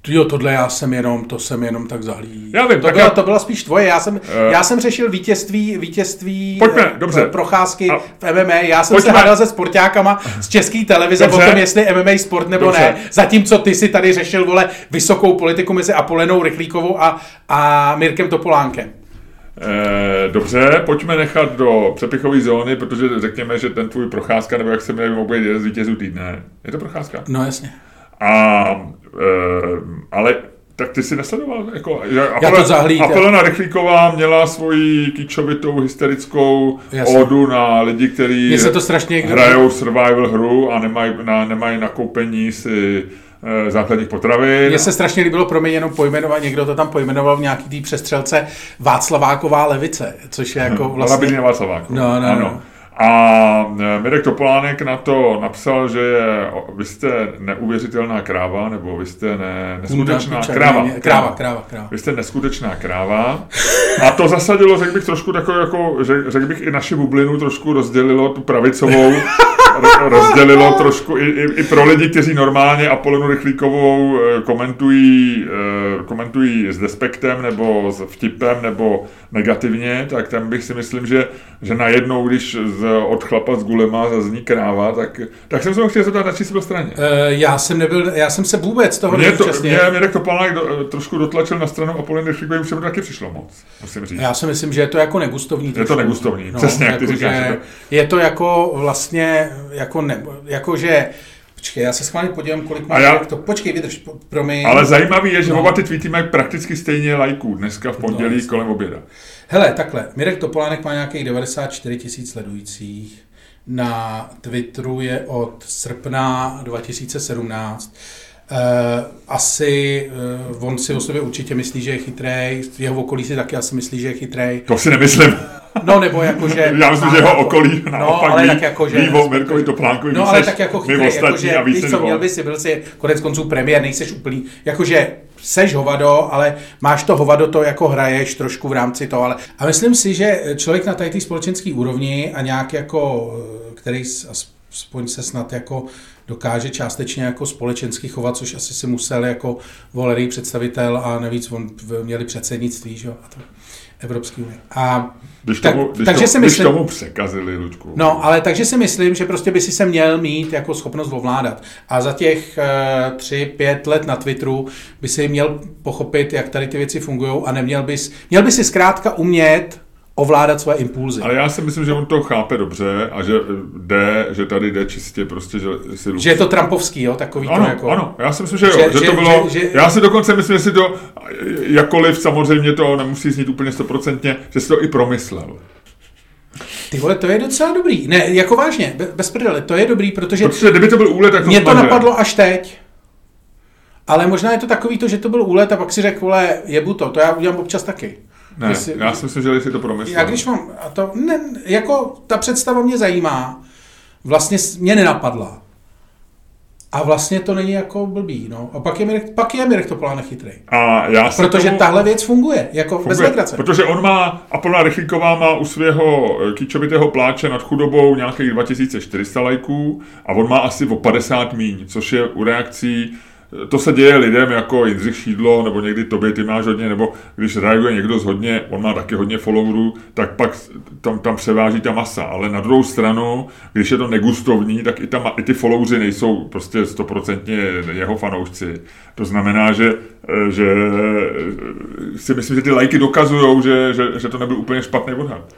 S2: Jo, tohle já jsem jenom, to jsem jenom tak zahlí.
S1: Já vím,
S2: to,
S1: tak
S2: byla,
S1: já-
S2: to byla spíš tvoje, já jsem,
S1: Eh.
S2: já jsem řešil vítězství, vítězství
S1: Pojďme,
S2: eh,
S1: dobře.
S2: procházky
S1: A-
S2: v MMA, já jsem
S1: Pojďme.
S2: se hádal se sportákama z české televize
S1: Dobře.
S2: o tom, jestli MMA sport nebo
S1: Dobře.
S2: ne, zatímco ty si tady řešil, vole, vysokou politiku mezi Apolenou Rychlíkovou a, a Mirkem Topolánkem.
S1: Eh, dobře, pojďme nechat do přepichové zóny, protože řekněme, že ten tvůj procházka, nebo jak se jmenuje, mohl být jeden z vítězů týdne. Je to procházka?
S2: No jasně.
S1: A, e, ale tak ty si nesledoval? Jako, že
S2: Já to zahlíd,
S1: Apelena Rychlíková měla svoji kýčovitou, hysterickou
S2: Jasně.
S1: odu na lidi, kteří hrajou survival hru a nemají na, nemají nakoupení si základních potravin.
S2: Mně se strašně líbilo, promiň, jenom pojmenovat, někdo to tam pojmenoval v nějaký té přestřelce Václaváková levice, což je jako
S1: Vlastně... Václaváku.
S2: No, no,
S1: ano.
S2: no.
S1: A e, Mirek Topolánek na to napsal, že je, vy jste neuvěřitelná kráva, nebo vy jste ne, neskutečná kráva.
S2: ne, Kráva, kráva, kráva.
S1: Vy jste neskutečná kráva. A to zasadilo, řekl bych, trošku takovou, jako, řek- řekl bych, i naši bublinu trošku rozdělilo, tu pravicovou, rozdělilo trošku i, i, i, pro lidi, kteří normálně Apolonu Rychlíkovou eh, komentují, eh, komentují s despektem, nebo s vtipem, nebo negativně, tak tam bych si myslím, že, že najednou, když z, od chlapa z Gulema zazní kráva, tak, tak jsem se ho chtěl zeptat, na čí jsi byl straně.
S2: Eh, Já jsem nebyl, já jsem se vůbec toho
S1: Mě, to, mě Mirek Topolánek do, trošku dotlačil na stranu Apolony Rychlíkovým, mi to taky přišlo moc, musím říct.
S2: Já si myslím, že je to jako negustovní.
S1: Je to negustovní, přesně jak ty
S2: jako,
S1: říkáš, Je to
S2: jako vlastně, jako, ne, jako že Počkej, já se schválně podívám, kolik má
S1: já-
S2: to. Počkej, vydrž, po- promiň.
S1: Ale zajímavý je, že
S2: No.
S1: oba ty tweety mají prakticky stejně lajků dneska v pondělí
S2: jasně.
S1: kolem oběda.
S2: Hele, takhle, Mirek Topolánek má nějakých 94 tisíc sledujících. Na Twitteru je od srpna 2017. Uh, asi uh, on si o sobě určitě myslí, že je chytrej, v jeho okolí si taky asi myslí, že je chytrej.
S1: To si nemyslím.
S2: No nebo jakože...
S1: Já myslím, že jeho okolí naopak
S2: no, ale
S1: ví,
S2: tak jako, že...
S1: ví o Mirkovi Toplánkovi
S2: No ale tak jako chytrý,
S1: ostatní
S2: jakože,
S1: a
S2: víš co, měl by si, byl si konec konců premiér, nejseš úplný, jakože seš hovado, ale máš to hovado, to jako hraješ trošku v rámci toho, ale a myslím si, že člověk na tady té společenské úrovni a nějak jako, který aspoň se snad jako dokáže částečně jako společensky chovat, což asi si musel jako volený představitel a navíc on měli předsednictví, že jo, a to Evropský unie. A
S1: Když
S2: tak-
S1: tomu, když
S2: takže
S1: to,
S2: si
S1: když
S2: myslím-
S1: tomu překazili, Luďku.
S2: No, ale takže si myslím, že prostě by si se měl mít jako schopnost ovládat. A za těch uh, tři, pět let na Twitteru by si měl pochopit, jak tady ty věci fungují a neměl bys, měl by si zkrátka umět ovládat své impulzy.
S1: Ale já si myslím, že on to chápe dobře a že jde, že tady jde čistě prostě, že si
S2: Že je to Trumpovský, jo, takový
S1: ano,
S2: to jako...
S1: Ano, já si myslím, že, že jo, že, že to bylo, že, že, já si dokonce myslím, že si to, jakkoliv samozřejmě to nemusí znít úplně stoprocentně, že si to i promyslel.
S2: Ty vole, to je docela dobrý. Ne, jako vážně, bez prdele, to je dobrý, protože...
S1: Protože kdyby to byl úlet, tak to
S2: Mě to napadlo až teď. Ale možná je to takový to, že to byl úlet a pak si řekl, vole, jebu to, to já udělám občas taky.
S1: Ne, si, já si myslím, že si to promyslel.
S2: Já když mám, a to, ne, jako ta představa mě zajímá, vlastně mě nenapadla. A vlastně to není jako blbý, no. A pak je Mirek, pak je Mirek Topolánek chytrý.
S1: A já
S2: Protože tomu... tahle věc funguje, jako funguje, bez legrace.
S1: Protože on má, Apolona Rychlíková má u svého eh, kýčovitého pláče nad chudobou nějakých 2400 lajků a on má asi o 50 míň, což je u reakcí to se děje lidem jako Jindřich Šídlo, nebo někdy tobě, ty máš hodně, nebo když reaguje někdo z hodně, on má taky hodně followerů, tak pak tam, tam převáží ta masa. Ale na druhou stranu, když je to negustovní, tak i, tam, i ty followři nejsou prostě stoprocentně jeho fanoušci. To znamená, že, že si myslím, že ty lajky dokazují, že, že, že to nebyl úplně špatný odhad.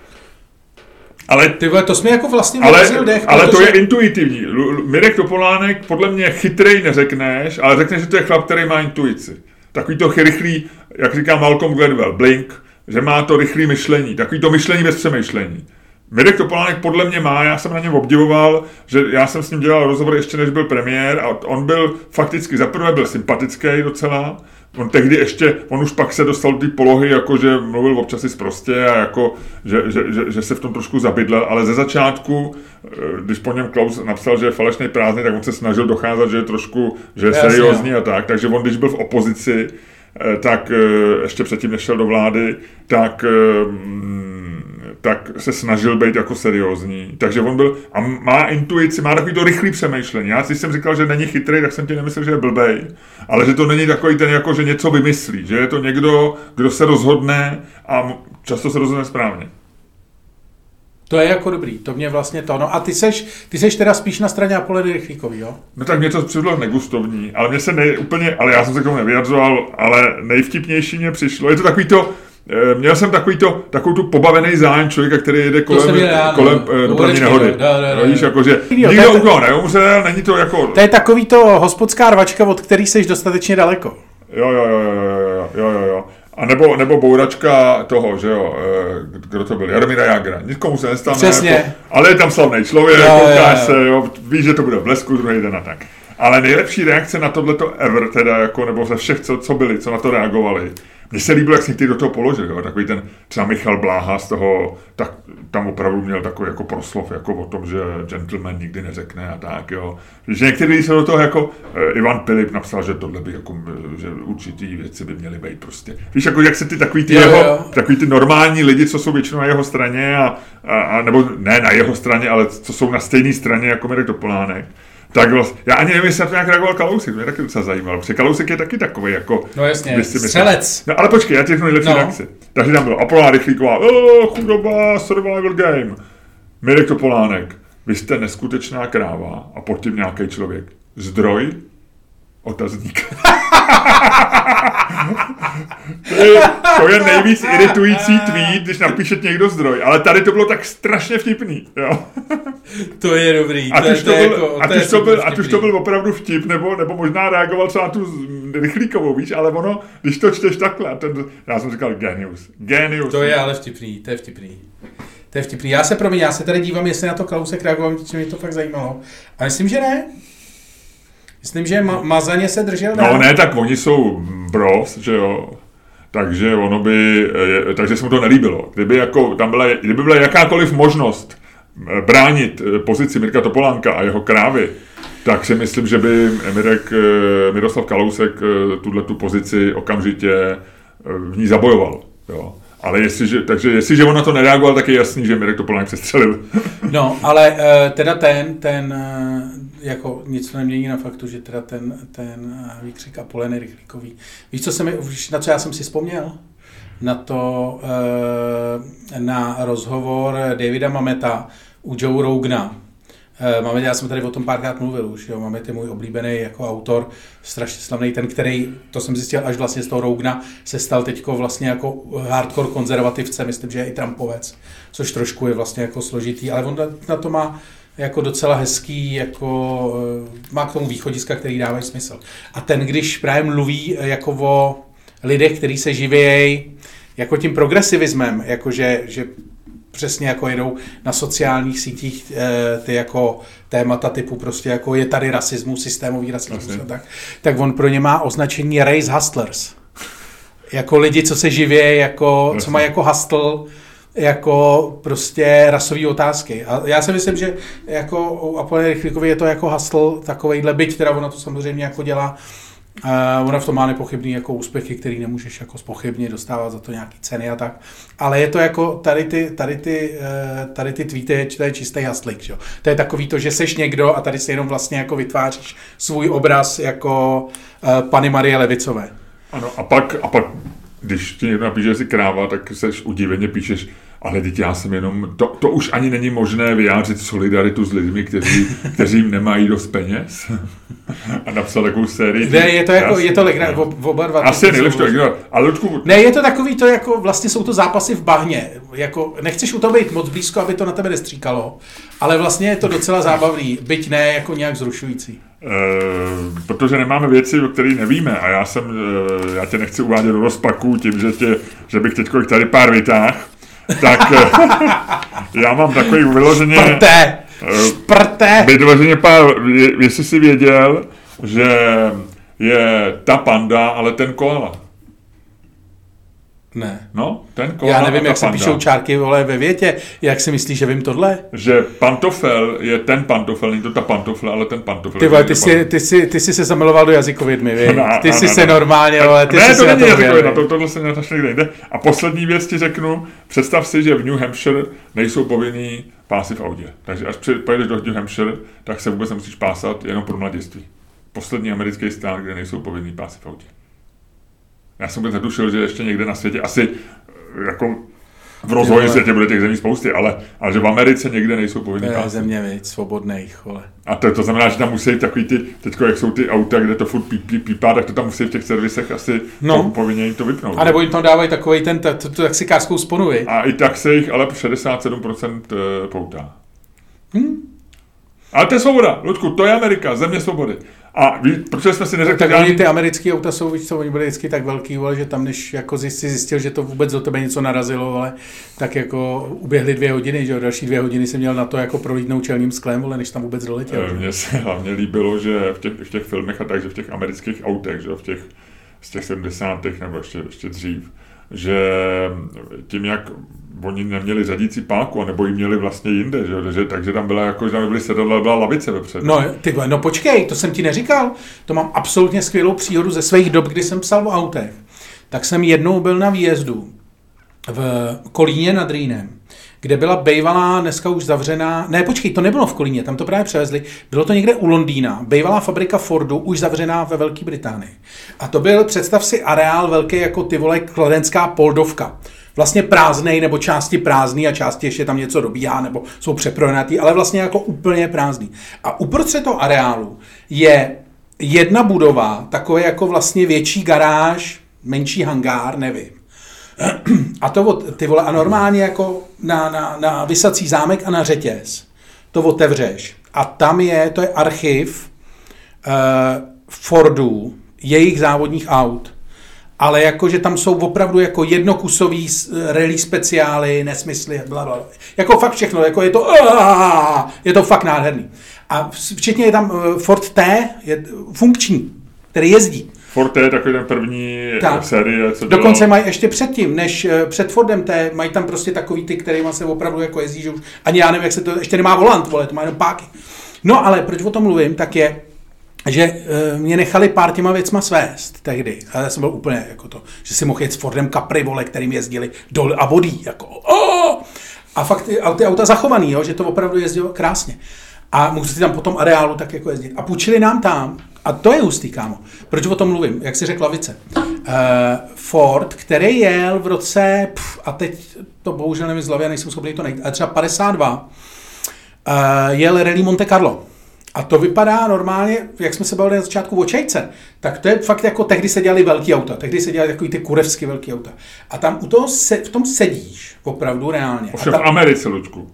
S2: Ale, Ty vole, to jsme jako vlastně
S1: ale, dech, ale protože... to je intuitivní. Mirek Topolánek podle mě chytrej neřekneš, ale řekneš, že to je chlap, který má intuici. Takový to rychlý, jak říká Malcolm Gladwell, blink, že má to rychlé myšlení, takový to myšlení bez přemýšlení. Mirek Topolánek podle mě má, já jsem na něm obdivoval, že já jsem s ním dělal rozhovor ještě než byl premiér a on byl fakticky, zaprvé byl sympatický docela, on tehdy ještě, on už pak se dostal do té polohy, jako že mluvil občas i zprostě a jako, že, že, že, že, se v tom trošku zabydlel, ale ze začátku, eh, když po něm Klaus napsal, že je falešný prázdný, tak on se snažil docházet, že je trošku, že je seriózní a tak, takže on, když byl v opozici, eh, tak eh, ještě předtím, než šel do vlády, tak tak se snažil být jako seriózní. Takže on byl, a má intuici, má takový to rychlý přemýšlení. Já si jsem říkal, že není chytrý, tak jsem ti nemyslel, že je blbej, ale že to není takový ten, jako, že něco vymyslí, že je to někdo, kdo se rozhodne a často se rozhodne správně.
S2: To je jako dobrý, to mě vlastně to. No a ty seš, ty seš teda spíš na straně Apoleny Rychlíkový, jo?
S1: No tak mě to přišlo negustovní, ale mě se nej, úplně, ale já jsem se k tomu nevyjadřoval, ale nejvtipnější mě přišlo, je to takový to, měl jsem takový to, takovou tu pobavený zájem člověka, který jede kolem, já, kolem no, dopravní nehody. Da, da, da, Víš, jako, že nikdo u toho neumřel, není to jako...
S2: To je takový to hospodská rvačka, od který jsi dostatečně daleko.
S1: Jo, jo, jo, jo, jo, jo, jo, jo. A nebo, nebo bouračka toho, že jo, eh, kdo to byl, Jaromíra Jagra. Nikomu se nestane,
S2: Přesně. Jako,
S1: ale je tam slavný člověk, jo, jo, jo. se, jo, víš, že to bude v blesku druhý den a tak. Ale nejlepší reakce na tohleto ever, teda jako, nebo ze všech, co, co byli, co na to reagovali, mně se líbilo, jak si ty do toho položil, jo? takový ten třeba Michal Bláha z toho, tak tam opravdu měl takový jako proslov jako o tom, že gentleman nikdy neřekne a tak, jo. Že některý se do toho jako, uh, Ivan Pilip napsal, že tohle by jako, že určitý věci by měly být prostě. Víš, jako jak se ty takový ty jo, jeho, jo. takový ty normální lidi, co jsou většinou na jeho straně a, a, a, nebo ne na jeho straně, ale co jsou na stejné straně jako Mirek Topolánek, tak vlastně, já ani nevím, jestli na to nějak reagoval Kalousek, mě taky docela zajímalo, protože Kalousek je taky takový jako...
S2: No jasně, střelec.
S1: No ale počkej, já ti řeknu nejlepší no. reakci. Takže tam bylo Apolán Rychlíková, oh, chudoba, survival game. Mirek Topolánek, vy jste neskutečná kráva a pod tím nějaký člověk. Zdroj? Otazník. to, je, to je nejvíc iritující tweet, když napíše někdo zdroj, ale tady to bylo tak strašně vtipný. Jo.
S2: To je dobrý.
S1: Ať už to, byl, jako, ať už to, byl, ať už to byl opravdu vtip, nebo, nebo možná reagoval třeba na tu rychlíkovou, víš, ale ono, když to čteš takhle, ten, já jsem říkal genius. Genius.
S2: To je ale vtipný, to je vtipný. To je vtipný. Já se promiň, já se tady dívám, jestli na to Klausek reagoval, protože mě to fakt zajímalo. A myslím, že ne. Myslím, že ma- Mazaně se držel
S1: No ne, tak oni jsou bros, že jo. Takže ono by, takže se mu to nelíbilo. Kdyby, jako, tam byla, kdyby byla jakákoliv možnost eh, bránit eh, pozici Mirka Topolánka a jeho krávy, tak si myslím, že by Mirek, eh, Miroslav Kalousek tuhle tu pozici okamžitě v ní zabojoval. Jo. Ale jestliže, takže jestliže on na to nereagoval, tak je jasný, že Mirek Topolánek přestřelil.
S2: No, ale teda ten, ten jako nic to nemění na faktu, že teda ten, ten výkřik Apoleny Rychlíkový. Víš, co se mi, na co já jsem si vzpomněl? Na to, na rozhovor Davida Mameta u Joe Rogana, Uh, máme, já jsem tady o tom párkrát mluvil už, jo, máme ty můj oblíbený jako autor, strašně slavný, ten, který, to jsem zjistil až vlastně z toho Rougna, se stal teďko vlastně jako hardcore konzervativce, myslím, že je i Trumpovec, což trošku je vlastně jako složitý, ale on na, to má jako docela hezký, jako má k tomu východiska, který dávají smysl. A ten, když právě mluví jako o lidech, kteří se živějí jako tím progresivismem, jakože že přesně jako jedou na sociálních sítích e, ty jako témata typu prostě jako je tady rasismus, systémový rasismus a tak, tak on pro ně má označení race hustlers. Jako lidi, co se živí, jako, Jasně. co mají jako hustle, jako prostě rasové otázky. A já si myslím, že jako u Rychlíkovi je to jako hustle takovejhle, byť teda ona to samozřejmě jako dělá Uh, ona v tom má nepochybný jako úspěchy, který nemůžeš jako spochybnit, dostávat za to nějaký ceny a tak. Ale je to jako tady ty, tady ty, uh, tady ty tweety, to je čistý haslik, že? To je takový to, že seš někdo a tady si jenom vlastně jako vytváříš svůj obraz jako uh, Pany Marie Levicové.
S1: Ano, a pak, a pak když ti někdo napíše, jsi kráva, tak seš udiveně píšeš, ale teď já jsem jenom, to, to už ani není možné vyjádřit solidaritu s lidmi, kteří, kteří jim nemají dost peněz. A napsal takovou sérii.
S2: Ne, je to jako, je to legra, v, oba dva.
S1: Asi je nejlepší to ignorovat. Ale Ludku...
S2: Ne, je to takový, to jako, vlastně jsou to zápasy v bahně. Jako, nechceš u toho být moc blízko, aby to na tebe nestříkalo, ale vlastně je to docela zábavný, byť ne jako nějak zrušující.
S1: E, protože nemáme věci, o kterých nevíme a já jsem, e, já tě nechci uvádět do rozpaku tím, že, tě, že bych teď tady pár vytáh, tak eh, já mám takový vyloženě...
S2: Šprté! Šprté!
S1: Vyloženě pár, jestli jsi věděl, že je ta panda, ale ten koala.
S2: Ne.
S1: No, ten
S2: koala Já nevím, jak se píšou čárky vole, ve větě. Jak si myslíš, že vím tohle?
S1: Že pantofel je ten pantofel, není to ta pantofle, ale ten pantofel.
S2: Ty, vole, ty, jsi, ty, jsi, ty jsi se zamiloval do jazykovědmy, vy? Ty no, jsi no, se no. normálně, ale ty
S1: ne,
S2: jsi
S1: to není jazykovědma, to, tohle se nenašli někde jde. A poslední věc ti řeknu, představ si, že v New Hampshire nejsou povinný pásy v autě. Takže až pojedeš do New Hampshire, tak se vůbec nemusíš pásat jenom pro mladiství. Poslední americký stát, kde nejsou povinný pásy v autě. Já jsem vůbec netušil, že ještě někde na světě, asi eh, jako v rozvoji světě bude těch zemí spousty, ale, ale že v Americe někde nejsou povinný
S2: pásy. země, víc, svobodných, vole.
S1: A to, to znamená, že tam musí takový ty, teď jak jsou ty auta, kde to furt pí, pí, pípá, tak to tam musí v těch servisech asi no. povinně jim to vypnout.
S2: A nebo jim tam dávají takový ten, tu, tu taxikářskou sponu,
S1: A i tak se jich ale 67% eh, poutá. Hmm. Ale to je svoboda, Ludku, to je Amerika, země svobody. A ví, proč jsme si neřekli...
S2: Tak oni ty americké auta jsou, víš co, oni byly vždycky tak velký, ale že tam, než jako si zjistil, že to vůbec do tebe něco narazilo, ale tak jako uběhly dvě hodiny, že další dvě hodiny jsem měl na to jako prolítnout čelním sklem, ale než tam vůbec doletěl.
S1: Mně se hlavně líbilo, že v těch, v těch filmech a takže v těch amerických autech, že v těch z těch 70. nebo ještě, ještě dřív, že tím, jak oni neměli řadící páku, nebo ji měli vlastně jinde, že, že takže tam byla jako, že tam byly sedadla, byla lavice vepředu.
S2: No, ty, no počkej, to jsem ti neříkal. To mám absolutně skvělou příhodu ze svých dob, kdy jsem psal o autech. Tak jsem jednou byl na výjezdu v Kolíně nad Rýnem, kde byla bejvalá, dneska už zavřená, ne počkej, to nebylo v Kolíně, tam to právě převezli, bylo to někde u Londýna, bejvalá fabrika Fordu, už zavřená ve Velké Británii. A to byl, představ si, areál velký jako ty vole kladenská poldovka vlastně prázdnej nebo části prázdný a části ještě tam něco dobíhá nebo jsou přepronatý, ale vlastně jako úplně prázdný. A uprostřed toho areálu je jedna budova, takové jako vlastně větší garáž, menší hangár, nevím. A to od, ty vole, a normálně jako na, na, na vysací zámek a na řetěz to otevřeš. A tam je, to je archiv uh, Fordů, jejich závodních aut ale jako, že tam jsou opravdu jako jednokusový rally speciály, nesmysly, bla, bla. Jako fakt všechno, jako je to, je to fakt nádherný. A včetně je tam eh, Ford T, je funkční, který jezdí.
S1: Ford T je takový ten první tak. série, co
S2: Dokonce bylo... mají ještě předtím, než eh, před Fordem T, mají tam prostě takový ty, který se opravdu jako jezdí, že už ani já nevím, jak se to, ještě nemá volant, vole, to má jenom páky. No ale proč o tom mluvím, tak je, že e, mě nechali pár těma věcma svést tehdy. A já jsem byl úplně jako to, že si mohl jet s Fordem Capri, vole, kterým jezdili dol a vodí, jako oh! A fakt ty, ty auta zachovaný, jo, že to opravdu jezdilo krásně. A museli tam po tom areálu tak jako jezdit. A půjčili nám tam, a to je hustý, kámo. Proč o tom mluvím? Jak si řekla Vice. Uh, Ford, který jel v roce, pff, a teď to bohužel nevím z hlavy, nejsem schopný to najít, ale třeba 52, uh, jel Rally Monte Carlo. A to vypadá normálně, jak jsme se bavili na začátku o čajce, tak to je fakt jako tehdy se dělali velký auta, tehdy se dělali takový ty kurevsky velký auta. A tam u toho se, v tom sedíš, opravdu reálně.
S1: Ovšem v Americe, Lučku.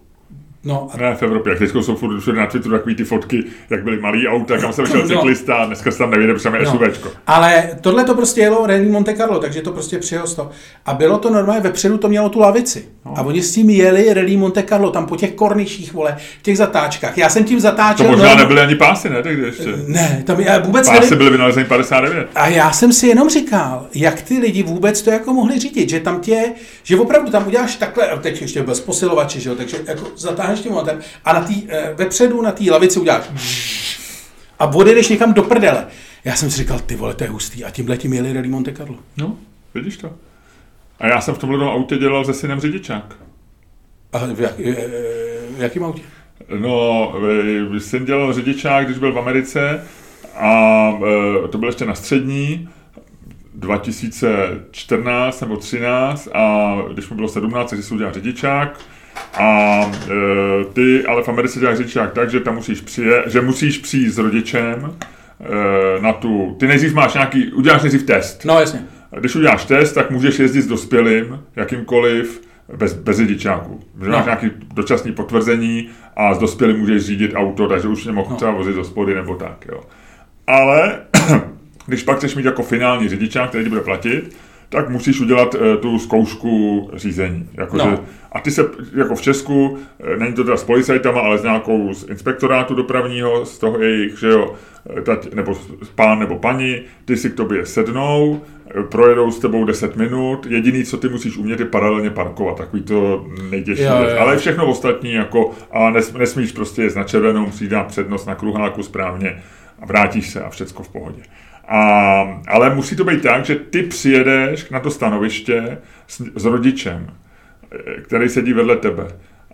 S2: No,
S1: Ne v Evropě, jak teď jsou furt všude na Twitteru takový ty fotky, jak byly malý auta, kam se vešel
S2: No.
S1: cyklista, a dneska se tam nevěde, protože tam je
S2: No.
S1: SUVčko.
S2: Ale tohle to prostě jelo Rally Monte Carlo, takže to prostě toho. A bylo to normálně, vepředu to mělo tu lavici.
S1: No.
S2: A oni s tím jeli Rally Monte Carlo, tam po těch korniších, vole, v těch zatáčkách. Já jsem tím
S1: To
S2: zatáčel.
S1: možná
S2: no,
S1: nebyly ani pásy, ne, tehdy ještě.
S2: Ne, tam já vůbec
S1: Pásy
S2: nevím.
S1: byly vynalezeny 59.
S2: A já jsem si jenom říkal, jak ty lidi vůbec to jako mohli řídit, že tam tě, že opravdu tam uděláš takhle, a teď ještě bez posilovače, že jo, takže jako zatáhneš tím motem a na tý, eh, vepředu na té lavici uděláš a odjedeš někam do prdele. Já jsem si říkal, ty vole, to je hustý a tímhle tím jeli Rally Monte Carlo.
S1: No, vidíš to. A já jsem v tomhle autě dělal se synem řidičák.
S2: A v, jak, eh, v jakým autě?
S1: No, e, syn dělal řidičák, když byl v Americe a to byl ještě na střední, 2014 nebo 13 a když mu bylo 17, takže si udělal řidičák a e, ty ale v Americe děláš řidičák tak, že tam musíš přijet, že musíš přijít s rodičem e, na tu, ty nejdřív máš nějaký, uděláš nejdřív test.
S2: No jasně.
S1: Když uděláš test, tak můžeš jezdit s dospělým, jakýmkoliv, bez, bez řidičáku. Že máš
S2: No.
S1: nějaký dočasný potvrzení a s dospělým můžeš řídit auto, takže už nemohl
S2: No.
S1: třeba vozit do spody nebo tak. Jo. Ale když pak chceš mít jako finální řidičák, který ti bude platit, tak musíš udělat e, tu zkoušku řízení. Jako,
S2: No.
S1: že, a ty se, jako v Česku, e, není to teda s policajtama, ale s nějakou z inspektorátu dopravního, z toho jejich, že jo, e, tať, nebo s- pán nebo paní, ty si k tobě sednou, projedou s tebou 10 minut, jediný, co ty musíš umět, je paralelně parkovat, takový to nejtěžší
S2: Jo,
S1: věc.
S2: jo.
S1: Ale všechno ostatní, jako, a nes, nesmíš prostě jet na červenou, musíš dát přednost na kruháku správně a vrátíš se a všecko v pohodě. A, ale musí to být tak, že ty přijedeš na to stanoviště s, s rodičem, eh, který sedí vedle tebe.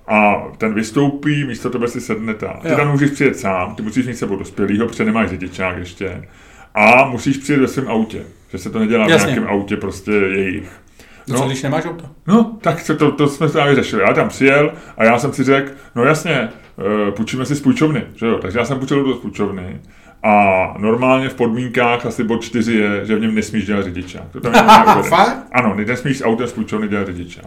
S1: A ten vystoupí, místo tebe si sedne ta. Ty
S2: Jo.
S1: tam můžeš přijet sám, ty musíš mít sebou dospělýho, protože nemáš řidičák ještě. A musíš přijet ve svém autě, že se to nedělá
S2: Jasně.
S1: v nějakém autě prostě jejich.
S2: No. Co když nemáš auto?
S1: No, tak to, to, to jsme právě řešili. Já tam přijel a já jsem si řekl, no jasně, uh, půjčíme si z půjčovny, že jo? Takže já jsem půjčil do půjčovny a normálně v podmínkách asi bod 4 je, že v něm nesmíš dělat řidičák. To tam? Ano, nesmíš s autem z půjčovny dělat řidičák.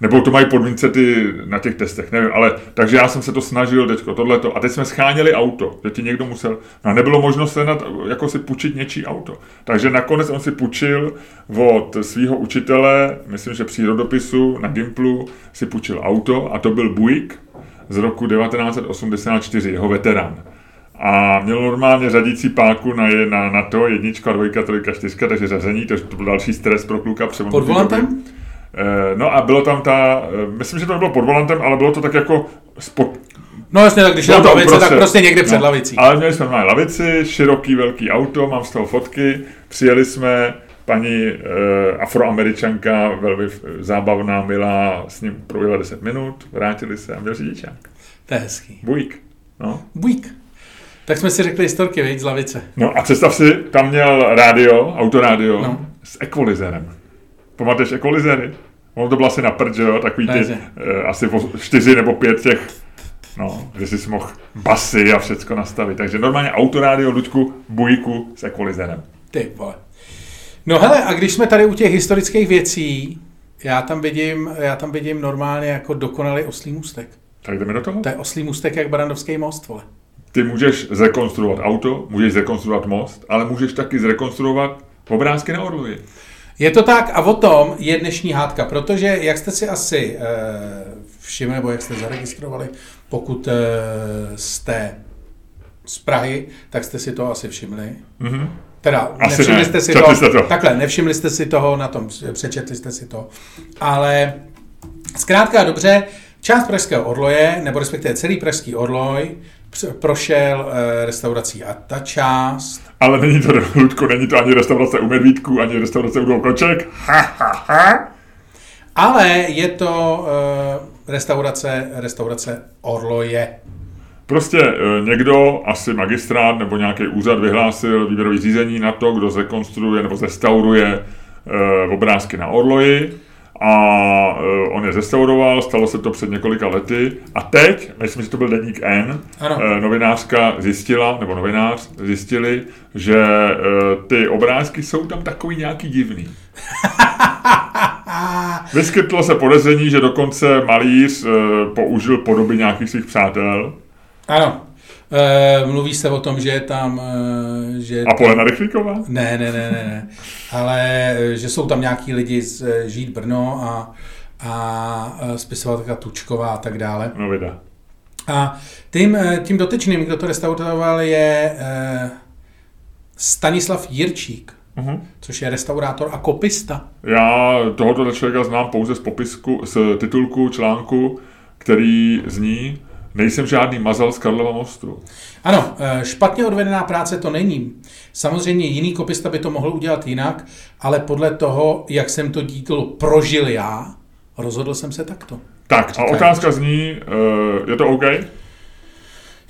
S1: Nebo to mají podmínce ty na těch testech, nevím, ale takže já jsem se to snažil teďko, tohleto. A teď jsme scháněli auto, že ti někdo musel, no a nebylo možno sehnat, jako si půjčit něčí auto. Takže nakonec on si půjčil od svého učitele, myslím, že přírodopisu na Gimplu, si půjčil auto a to byl Buick z roku 1984, jeho veterán. A měl normálně řadící páku na, je, na, na to, jednička, dvojka, trojka, čtyřka, takže řazení, takže to byl další stres pro kluka.
S2: Pod volantem?
S1: Eh, No a bylo tam ta, eh, myslím, že to nebylo pod volantem, ale bylo to tak jako spod,
S2: No jasně, tak když je
S1: bylo
S2: tam
S1: to
S2: lavice, tak
S1: uprostřed.
S2: prostě někde před
S1: No,
S2: lavicí.
S1: Ale měli jsme normálně lavici, široký velký auto, mám z toho fotky, přijeli jsme, paní eh, afroameričanka, velmi zábavná, milá, s ním projela 10 minut, vrátili se a měl řidičák.
S2: To je hezký.
S1: Buík. No.
S2: Buík. Tak jsme si řekli historky, veď, z lavice.
S1: no a představ si, tam měl rádio, autorádio,
S2: No.
S1: s ekvalizérem. Pamatuješ ekvalizéry? Ono to bylo asi na prd, že jo, takový ty, eh, asi o čtyři nebo pět těch, no, že jsi mohl basy a všecko nastavit. Takže normálně autorádio, Luďku, bujku s ekvalizérem.
S2: Ty vole. No hele, a když jsme tady u těch historických věcí, já tam vidím, já tam vidím normálně jako dokonalý oslý můstek.
S1: Tak jdeme do toho.
S2: To je oslý můstek jak Barandovský most, vole.
S1: Ty můžeš zrekonstruovat auto, můžeš zrekonstruovat most, ale můžeš taky zrekonstruovat obrázky na orloji.
S2: Je to tak a o tom je dnešní hádka, protože jak jste si asi e, všimli, nebo jak jste zaregistrovali, pokud e, jste z Prahy, tak jste si to asi všimli.
S1: Mhm.
S2: Teda
S1: Asi
S2: nevšimli
S1: ne.
S2: jste si
S1: Četli
S2: to,
S1: jste to.
S2: Takhle, nevšimli jste si toho na tom, přečetli jste si to. Ale zkrátka dobře, část Pražského orloje, nebo respektive celý Pražský orloj, prošel e, restaurací a ta část
S1: Ale není to, Ludko, není to ani restaurace u Medvídku, ani restaurace u dvou koček. Ha, ha, ha.
S2: Ale je to uh, restaurace, restaurace Orloje.
S1: Prostě e, někdo, asi magistrát nebo nějaký úřad vyhlásil výběrový řízení na to, kdo zrekonstruuje nebo zrestauruje e, obrázky na orloji a uh, on je zestauroval, stalo se to před několika lety a teď, myslím, že to byl deník N,
S2: Ano.
S1: uh, novinářka zjistila, nebo novinář zjistili, že uh, ty obrázky jsou tam takový nějaký divný. Vyskytlo se podezření, že dokonce malíř použil podoby nějakých svých přátel.
S2: Ano. E, mluví se o tom, že je tam... E, že
S1: A Polena Rychlíková?
S2: Ne, ne, ne, ne, ne. Ale e, že jsou tam nějaký lidi z Žít Brno a, a spisovatelka Tučková a tak dále.
S1: No vida.
S2: A tím, tím dotyčným, kdo to restauroval, je Stanislav Jirčík,
S1: Uh-huh.
S2: což je restaurátor a kopista.
S1: Já tohoto člověka znám pouze z popisku, z titulku článku, který zní Nejsem žádný mazal z Karlova mostu.
S2: Ano, e, špatně odvedená práce to není. Samozřejmě jiný kopista by to mohl udělat jinak, ale podle toho, jak jsem to dílo prožil já, rozhodl jsem se takto.
S1: Tak a otázka zní, uh, je to OK?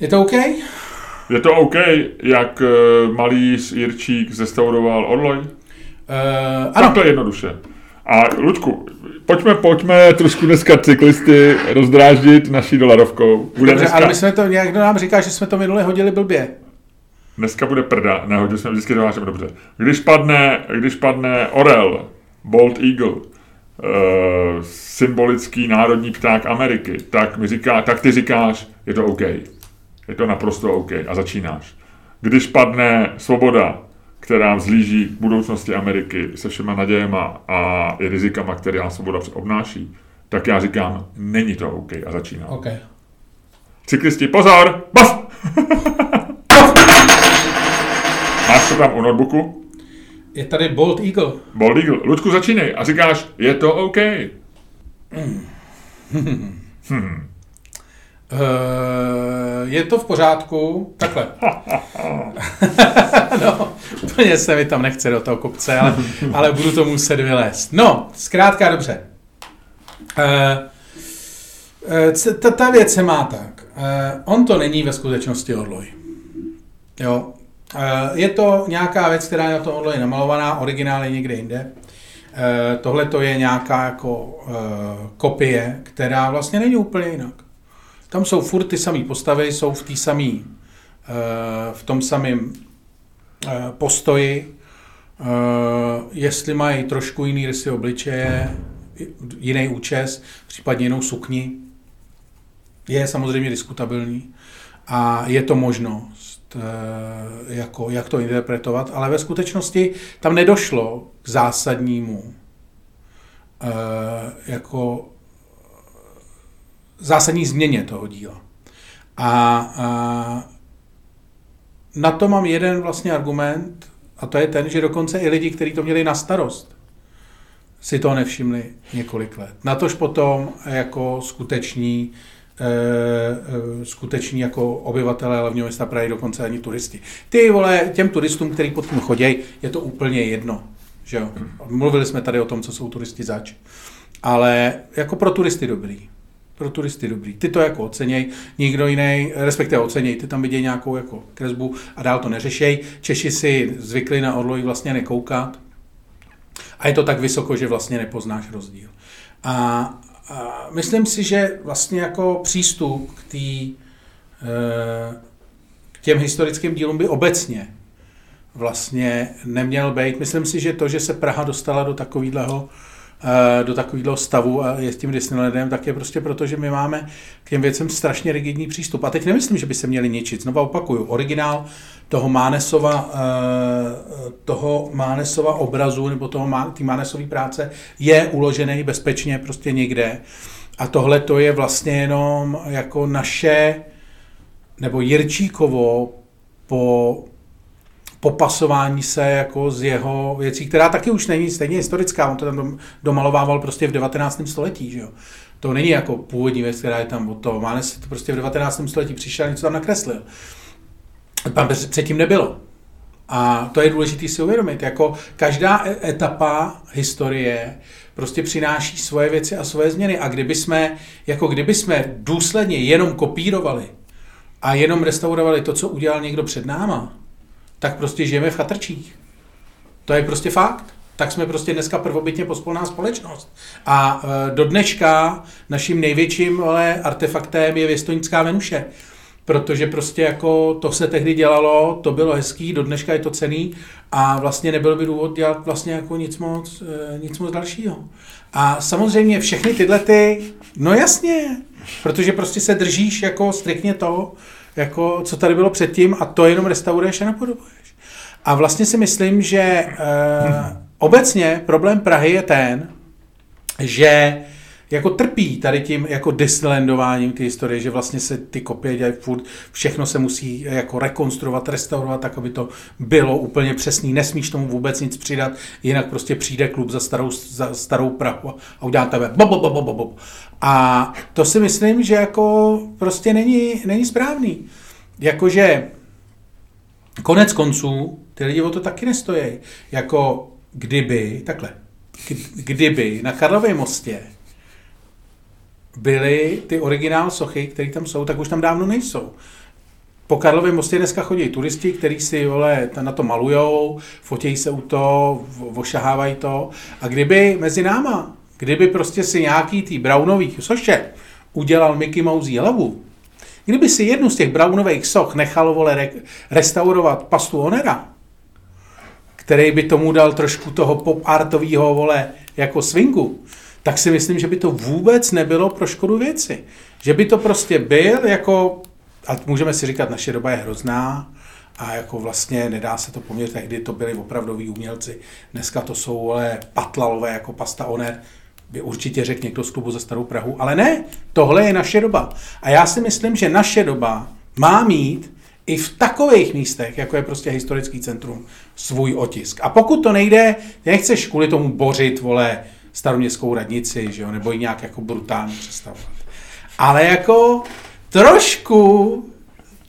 S2: Je to OK?
S1: Je to OK, jak uh, malíř Jirčík zestauroval Orloj?
S2: Uh, ano,
S1: Takhle jednoduše. A Luďku, pojďme, pojďme trošku dneska cyklisty rozdráždit naší dolarovkou. Bude
S2: Dobře,
S1: dneska,
S2: ale my jsme to, někdo nám říká, že jsme to minule hodili blbě.
S1: dneska bude prda, nehodil jsme vždycky to hážeme dobře. Když padne, když padne Orel, Bold Eagle, uh, symbolický národní pták Ameriky, tak, mi říká, tak ty říkáš, je to OK. Je to naprosto OK. A začínáš. Když padne svoboda, která vzlíží k budoucnosti Ameriky se všema nadějema a i rizikama, které nám svoboda obnáší, tak já říkám, není to OK. A začínám.
S2: OK.
S1: Cyklisti, pozor! Bav! Máš to tam u notebooku?
S2: Je tady Bold Eagle.
S1: Bold Eagle. Ludku, začínej. A říkáš, je to OK.
S2: Uh, je to v pořádku? Takhle. no, úplně se mi tam nechce do toho kopce, ale, ale budu to muset vylézt. No, zkrátka dobře. Uh, uh, ta, ta věc se má tak. On to není ve skutečnosti orloj. Jo. Je to nějaká věc, která je na to orloji namalovaná, originál je někde jinde. Tohle to je nějaká jako kopie, která vlastně není úplně jinak. Tam jsou furt ty samé postavy, jsou v té samý, eh, v tom samém eh, postoji. Eh, Jestli mají trošku jiný rysy obličeje, jiný účes, případně jinou sukni, je samozřejmě diskutabilní a je to možnost, jako, jak to interpretovat, ale ve skutečnosti tam nedošlo k zásadnímu jako zásadní změně toho díla. A, a na to mám jeden vlastně argument, a to je ten, že dokonce i lidi, kteří to měli na starost, si to nevšimli několik let. Natož potom jako skuteční, e, e, skuteční jako obyvatelé hlavního města Prahy, dokonce ani turisti. Ty vole, těm turistům, kteří pod tím chodí, je to úplně jedno. Že jo? Mluvili jsme tady o tom, co jsou turisti zač. Ale jako pro turisty dobrý pro turisty dobrý. Ty to jako oceněj, nikdo jiný, respektive oceněj, ty tam vidějí nějakou jako kresbu a dál to neřešej. Češi si zvykli na orloji vlastně nekoukat a je to tak vysoko, že vlastně nepoznáš rozdíl. A, a myslím si, že vlastně jako přístup k, tý, eh, k těm historickým dílům by obecně vlastně neměl být. Myslím si, že to, že se Praha dostala do takového do takového stavu a je s tím Disneylandem, tak je prostě proto, že my máme k těm věcem strašně rigidní přístup. A teď nemyslím, že by se měli ničit. Znova opakuju, originál toho Mánesova, eh, toho Mánesova obrazu nebo toho té Mánesové práce je uložený bezpečně prostě někde. A tohle to je vlastně jenom jako naše, nebo Jirčíkovo po popasování se jako z jeho věcí, která taky už není stejně historická, on to tam domalovával prostě v 19. století, že jo. To není jako původní věc, která je tam od toho. Mánes to prostě v 19. století přišel a něco tam nakreslil. Tam předtím nebylo. A to je důležité si uvědomit. Jako každá etapa historie prostě přináší svoje věci a svoje změny. A kdyby jsme, jako kdyby jsme důsledně jenom kopírovali a jenom restaurovali to, co udělal někdo před náma, tak prostě žijeme v chatrčích. To je prostě fakt. tak jsme prostě dneska prvobytně pospolná společnost. A e, do dneška naším největším ale, artefaktem je věstonická Venuše. Protože prostě jako to se tehdy dělalo, to bylo hezký, do dneška je to cený a vlastně nebyl by důvod dělat vlastně jako nic moc, e, nic moc dalšího. A samozřejmě všechny tyhle ty, no jasně, protože prostě se držíš jako striktně to, jako co tady bylo předtím a to jenom restauruješ a napodobuješ. A vlastně si myslím, že e, obecně problém Prahy je ten, že jako trpí tady tím jako Disneylandováním ty historie, že vlastně se ty kopie dělají furt, všechno se musí jako rekonstruovat, restaurovat, tak aby to bylo úplně přesný, nesmíš tomu vůbec nic přidat, jinak prostě přijde klub za starou, za starou Prahu a udělá tebe bob, bob, bob, bob, bob. A to si myslím, že jako prostě není, není správný. Jakože konec konců ty lidi o to taky nestojí. Jako kdyby, takhle, kdyby na Karlově mostě byly ty originál sochy, které tam jsou, tak už tam dávno nejsou. Po Karlově mostě dneska chodí turisti, kteří si vole, na to malujou, fotějí se u to, ošahávají to. A kdyby mezi náma, kdyby prostě si nějaký tý Brownových soše udělal Mickey Mouse hlavu, kdyby si jednu z těch Brownových soch nechal vole, re, restaurovat pastu Onera, který by tomu dal trošku toho pop-artového vole jako swingu, tak si myslím, že by to vůbec nebylo pro škodu věci. Že by to prostě byl jako, a můžeme si říkat, naše doba je hrozná, a jako vlastně nedá se to poměřit, tehdy to byli opravdoví umělci, dneska to jsou ale patlalové jako pasta oner, by určitě řekl někdo z klubu za Starou Prahu, ale ne, tohle je naše doba. A já si myslím, že naše doba má mít i v takových místech, jako je prostě historický centrum, svůj otisk. A pokud to nejde, nechceš kvůli tomu bořit, vole, staroměstskou radnici, že jo, nebo ji nějak jako brutálně představovat. Ale jako trošku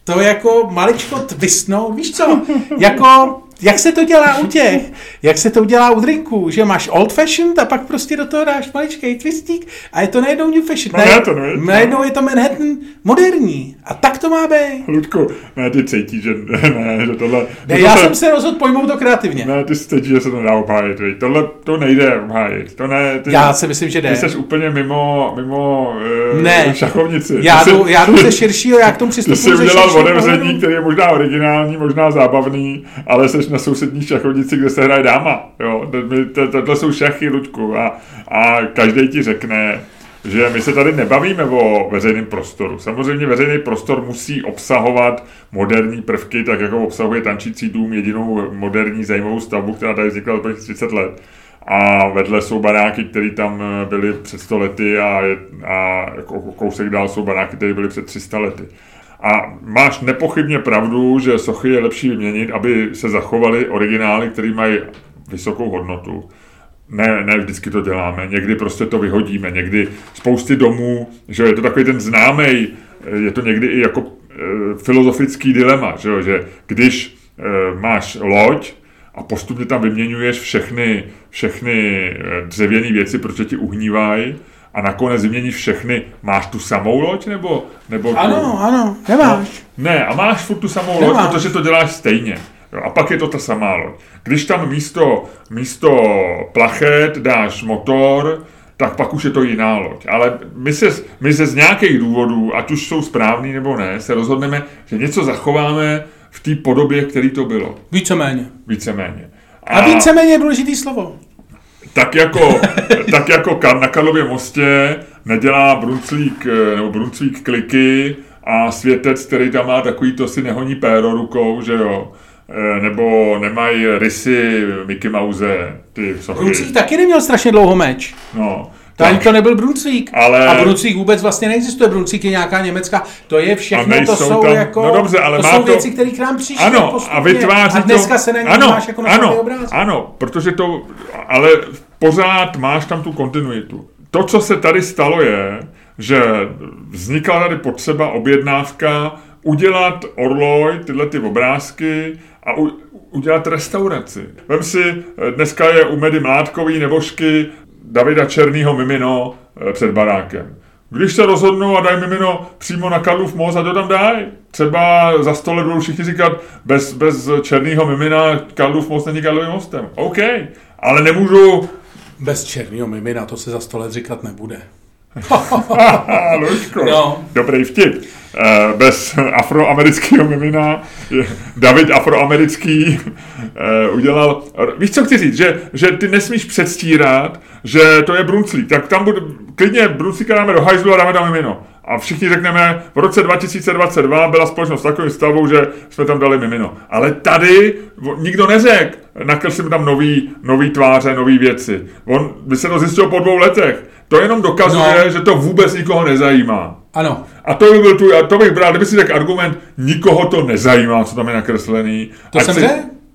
S2: to jako maličko twistnout, víš co, jako jak se to dělá u těch, jak se to udělá u drinků, že máš old fashioned a pak prostě do toho dáš maličký twistík a je to najednou new fashion.
S1: No, ne, to ne,
S2: najednou je to Manhattan moderní a tak to má být.
S1: Ludku, ne, ty cítí, že ne, že tohle...
S2: Ne, já se, jsem se rozhodl pojmout to kreativně.
S1: Ne, ty cítí, že se to nedá obhájit, víc. tohle to nejde obhájit, to ne... Ty,
S2: já si myslím, že jde.
S1: Ty jsi úplně mimo, mimo uh,
S2: ne.
S1: šachovnici.
S2: Já
S1: jsi,
S2: jdu, já jdu ze širšího, já k tomu přistupuji
S1: Ty jsi udělal otevření, který je možná originální, možná zábavný, ale jsi na sousední šachovnici, kde se hraje dáma. Jo? Tohle jsou šachy, Luďku. A, a každý ti řekne, že my se tady nebavíme o veřejném prostoru. Samozřejmě veřejný prostor musí obsahovat moderní prvky, tak jako obsahuje tančící dům, jedinou moderní zajímavou stavbu, která tady vznikla za 30 let. A vedle jsou baráky, které tam byly před 100 lety a, a jako kousek dál jsou baráky, které byly před 300 lety. A máš nepochybně pravdu, že sochy je lepší vyměnit, aby se zachovaly originály, které mají vysokou hodnotu. Ne, ne vždycky to děláme, někdy prostě to vyhodíme, někdy spousty domů, že je to takový ten známý, je to někdy i jako e, filozofický dilema, že, že když e, máš loď a postupně tam vyměňuješ všechny, všechny dřevěné věci, protože ti uhnívají, a nakonec vyměníš všechny, máš tu samou loď nebo? nebo tu...
S2: Ano, ano, nemáš.
S1: No, ne, a máš furt tu samou nemáš. loď, protože to děláš stejně. Jo, a pak je to ta samá loď. Když tam místo, místo plachet dáš motor, tak pak už je to jiná loď. Ale my se, my se z nějakých důvodů, ať už jsou správný nebo ne, se rozhodneme, že něco zachováme v té podobě, který to bylo.
S2: Víceméně.
S1: Víceméně.
S2: A, a víceméně je důležitý slovo
S1: tak jako, tak jako na Karlově mostě nedělá Brunclík, nebo Brunclík kliky a světec, který tam má takový, to si nehoní péro rukou, že jo. Eh, nebo nemají rysy Mickey Mouse, ty sochy.
S2: Brunclík taky neměl strašně dlouho meč.
S1: No.
S2: To ani to nebyl Brunclík. Ale... A Brunclík vůbec vlastně neexistuje. Brunclík je nějaká německá. To je všechno, to jsou
S1: tam...
S2: jako...
S1: No dobře, ale
S2: to
S1: má
S2: jsou
S1: to...
S2: věci, které k nám přišly
S1: Ano,
S2: postupně.
S1: a vytváří
S2: A dneska to... se na ně
S1: ano,
S2: máš jako na
S1: ano,
S2: obrázek.
S1: Ano, protože to... Ale pořád máš tam tu kontinuitu. To, co se tady stalo, je, že vznikla tady potřeba objednávka udělat orloj, tyhle ty obrázky a u, udělat restauraci. Vem si, dneska je u Medy Mládkový nebožky Davida Černýho Mimino eh, před barákem. když se rozhodnou a dají mimino přímo na Karlův most a to tam dají. Třeba za sto let budou všichni říkat, bez, bez černého mimina Karlův most není Karlovým mostem. OK, ale nemůžu...
S2: Bez černého mimina, to se za sto let říkat nebude.
S1: Lučko, no. dobrý vtip. Eh, bez afroamerického mimina David afroamerický eh, udělal... Víš, co chci říct? Že, že ty nesmíš předstírat, že to je Brunclík. Tak tam bude, klidně Brunclíka dáme do hajzlu a dáme tam mimino. A všichni řekneme, v roce 2022 byla společnost takovým stavou, že jsme tam dali mimino. Ale tady nikdo neřekl, nakreslím tam nový, nový tváře, nový věci. On by se to zjistil po dvou letech. To jenom dokazuje, no. že to vůbec nikoho nezajímá.
S2: Ano.
S1: A to by byl tu, a to bych bral, kdyby si řekl argument, nikoho to nezajímá, co tam je nakreslený.
S2: To jsem si,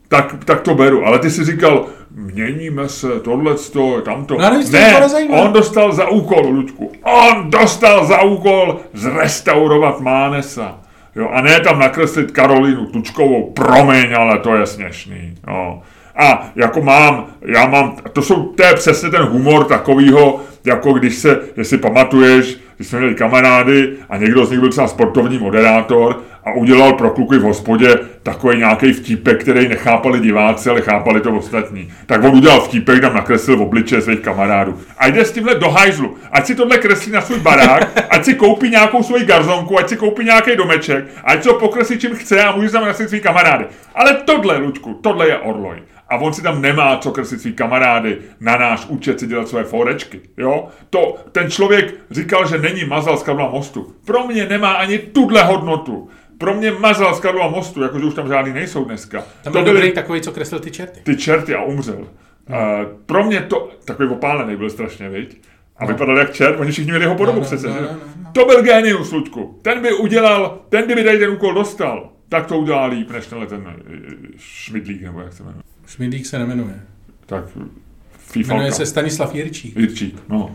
S1: tak, tak to beru, ale ty si říkal, měníme se, tohle, tamto.
S2: No, ne,
S1: on dostal za úkol, Ludku, on dostal za úkol zrestaurovat Mánesa. Jo, a ne tam nakreslit Karolínu Tučkovou, promiň, ale to je směšný. Jo. A jako mám, já mám, to jsou, to je přesně ten humor takovýho, jako když se, jestli pamatuješ, když jsme měli kamarády a někdo z nich byl třeba sportovní moderátor a udělal pro kluky v hospodě takový nějaký vtípek, který nechápali diváci, ale chápali to ostatní. Tak on udělal vtípek, tam nakreslil v obliče svých kamarádů. A jde s tímhle do hajzlu. Ať si tohle kreslí na svůj barák, ať si koupí nějakou svoji garzonku, ať si koupí nějaký domeček, ať to pokreslí čím chce a může tam nakreslit svý kamarády. Ale tohle, Lučku, tohle je Orloj a on si tam nemá co kreslit svý kamarády, na náš účet si dělat své forečky, jo? To, ten člověk říkal, že není mazal z Karlova mostu. Pro mě nemá ani tuhle hodnotu. Pro mě mazal z Karlova mostu, jakože už tam žádný nejsou dneska.
S2: Tam to byly takový, co kreslil ty čerty.
S1: Ty čerty a umřel. No. Uh, pro mě to, takový opálený byl strašně, viď? A no. vypadal jak čert, oni všichni měli jeho podobu no, no, přece. No, no, no, no. To byl génius, Ludku. Ten by udělal, ten kdyby tady ten úkol dostal, tak to udělá líp, než tenhle ten eh, Šmidlík, nebo jak se jmenuje.
S2: Šmidlík se nemenuje.
S1: Tak
S2: FIFA. Jmenuje se Stanislav Jirčík.
S1: Jirčík, no.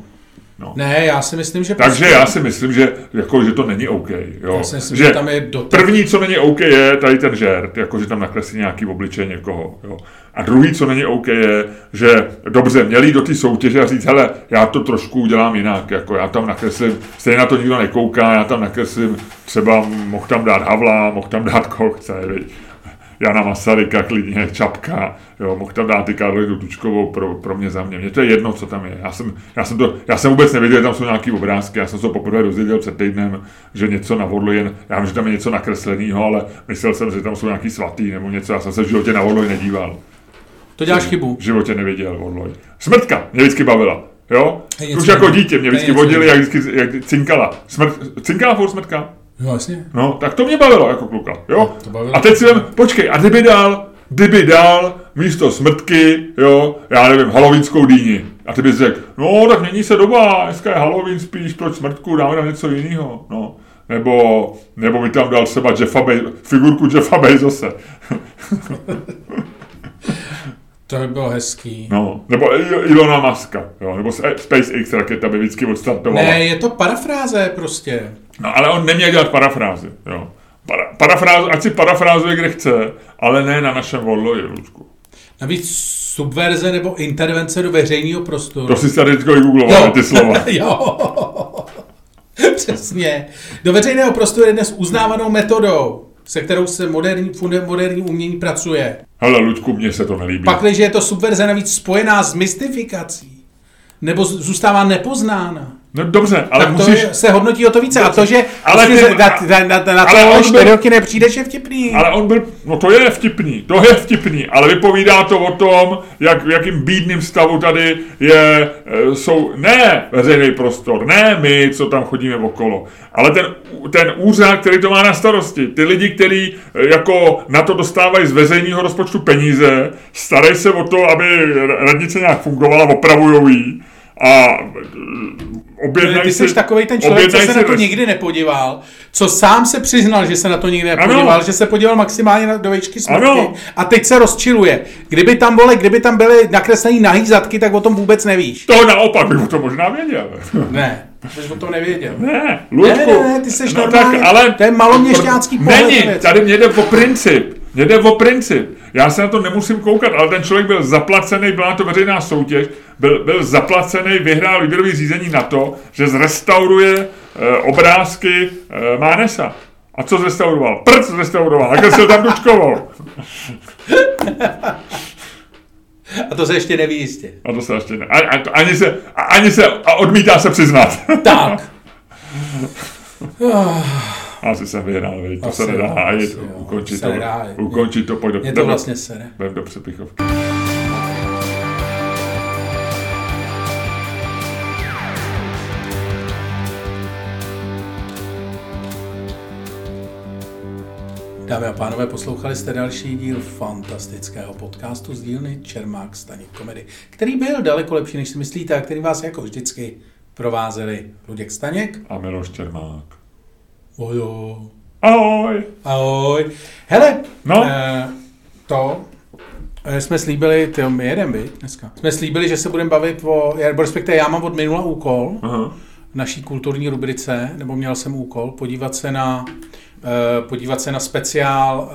S1: No.
S2: Ne, já si myslím, že...
S1: Takže prostě... já si myslím, že, jako, že to není OK. Jo.
S2: Já si myslím, že, že tam je dotek.
S1: První, co není OK, je tady ten žert, jako, že tam nakreslí nějaký obličej někoho. Jo. A druhý, co není OK, je, že dobře, měli do té soutěže a říct, hele, já to trošku udělám jinak, jako já tam nakreslím, stejně na to nikdo nekouká, já tam nakreslím, třeba mohl tam dát Havla, mohl tam dát koho chce, viď? Jana Masaryka, klidně Čapka, jo, mohl tam dát i Karolinu Tučkovou pro, pro mě za mě. Mně to je jedno, co tam je. Já jsem, já jsem, to, já jsem vůbec nevěděl, že tam jsou nějaký obrázky, já jsem se poprvé dozvěděl před týdnem, že něco na jen, já vím, že tam je něco nakresleného, ale myslel jsem, že tam jsou nějaký svatý nebo něco, já jsem se v životě na Vodloj nedíval.
S2: To děláš chybu.
S1: V životě neviděl Vodloj. Smrtka mě vždycky bavila. Jo? Už jako dítě mě vždycky vodili, jak vždycky jak cinkala. Smrt, cinkala furt smrtka?
S2: No, vlastně.
S1: No, tak to mě bavilo jako kluka, jo? To bavilo. A teď si vem, počkej, a kdyby dal, kdyby dal místo smrtky, jo, já nevím, halovínskou dýni. A ty bys řekl, no, tak mění se doba, dneska je Halloween spíš, proč smrtku, dáme tam něco jiného, no. Nebo, nebo mi tam dal třeba Jeffa Be- figurku Jeffa Bezose.
S2: To by bylo hezký.
S1: No, nebo Ilona Muska, jo, nebo SpaceX raketa by vždycky odstartovala.
S2: Ne, je to parafráze prostě.
S1: No, ale on neměl dělat parafrázy, jo. Para, parafráz, ať si parafrázuje, kde chce, ale ne na našem volloji, Lučku.
S2: Navíc subverze nebo intervence do veřejného prostoru.
S1: To si tady teď googloval, ty slova.
S2: jo. Přesně. Do veřejného prostoru je dnes uznávanou metodou se kterou se moderní, moderní umění pracuje.
S1: Hele, Luďku, mně se to nelíbí.
S2: Pak, je to subverze navíc spojená s mystifikací, nebo zůstává nepoznána.
S1: No dobře, ale
S2: tak
S1: musíš...
S2: to se hodnotí o to více. Dobře. A to, že ale ty... na, na, na, na ale to čtyři byl... roky nepřijdeš, je vtipný.
S1: Ale on byl, no to je vtipný, to je vtipný, ale vypovídá to o tom, jak, v jakým bídným stavu tady je, e, jsou, ne veřejný prostor, ne my, co tam chodíme okolo, ale ten, ten úřad, který to má na starosti, ty lidi, kteří e, jako na to dostávají z veřejného rozpočtu peníze, starají se o to, aby radnice nějak fungovala, opravujou jí, a objednají
S2: Ty jsi takový ten člověk, co se na to res... nikdy nepodíval, co sám se přiznal, že se na to nikdy nepodíval, ano. že se podíval maximálně na do vejšky smrti ano. a teď se rozčiluje. Kdyby tam, byly, kdyby tam byly nakreslené nahý zadky, tak o tom vůbec nevíš.
S1: To naopak bych o tom možná věděl.
S2: ne. Jsi o tom nevěděl.
S1: Ne, Ludku.
S2: Ne, ne, ne, ty jsi no, normálně, tak, ale to je maloměšťácký
S1: pohled. Není, tady mě jde o princip. Mě jde o princip. Já se na to nemusím koukat, ale ten člověk byl zaplacený, byla to veřejná soutěž, byl, byl zaplacený, vyhrál výběrový řízení na to, že zrestauruje e, obrázky e, Mánesa. A co zrestauroval? Prc zrestauroval, takhle se tam dočkoval.
S2: A to se ještě neví jistě.
S1: A to se ještě ne. A, a, ani se, a, ani se, a odmítá se přiznat.
S2: Tak.
S1: Asi jsem vyhrál, veď, to
S2: Asi
S1: se nedá hájit, ukončit
S2: se
S1: to,
S2: hájit.
S1: ukončit to, pojď do,
S2: Mě
S1: jdem
S2: to vlastně sere.
S1: do, do přepichovky.
S2: Dámy a pánové, poslouchali jste další díl fantastického podcastu z dílny Čermák Staněk Komedy, který byl daleko lepší, než si myslíte a který vás jako vždycky provázeli Luděk Staněk.
S1: A Miloš Čermák.
S2: Ojo.
S1: Ahoj!
S2: Ahoj. Hele,
S1: No.
S2: eh, to eh, jsme slíbili, ty my jedem, viď, dneska. Jsme slíbili, že se budeme bavit o, já- respektive já mám od minula úkol
S1: Aha.
S2: v naší kulturní rubrice, nebo měl jsem úkol, podívat se na eh, podívat se na speciál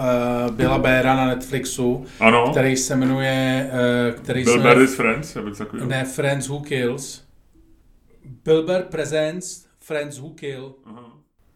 S2: uh, Billa Béra na Netflixu,
S1: Ano,
S2: který se jmenuje, uh, který
S1: byl
S2: se
S1: Barry's Friends, nebo takového.
S2: ne Friends Who Kills. Bilber Presents Friends Who Kill.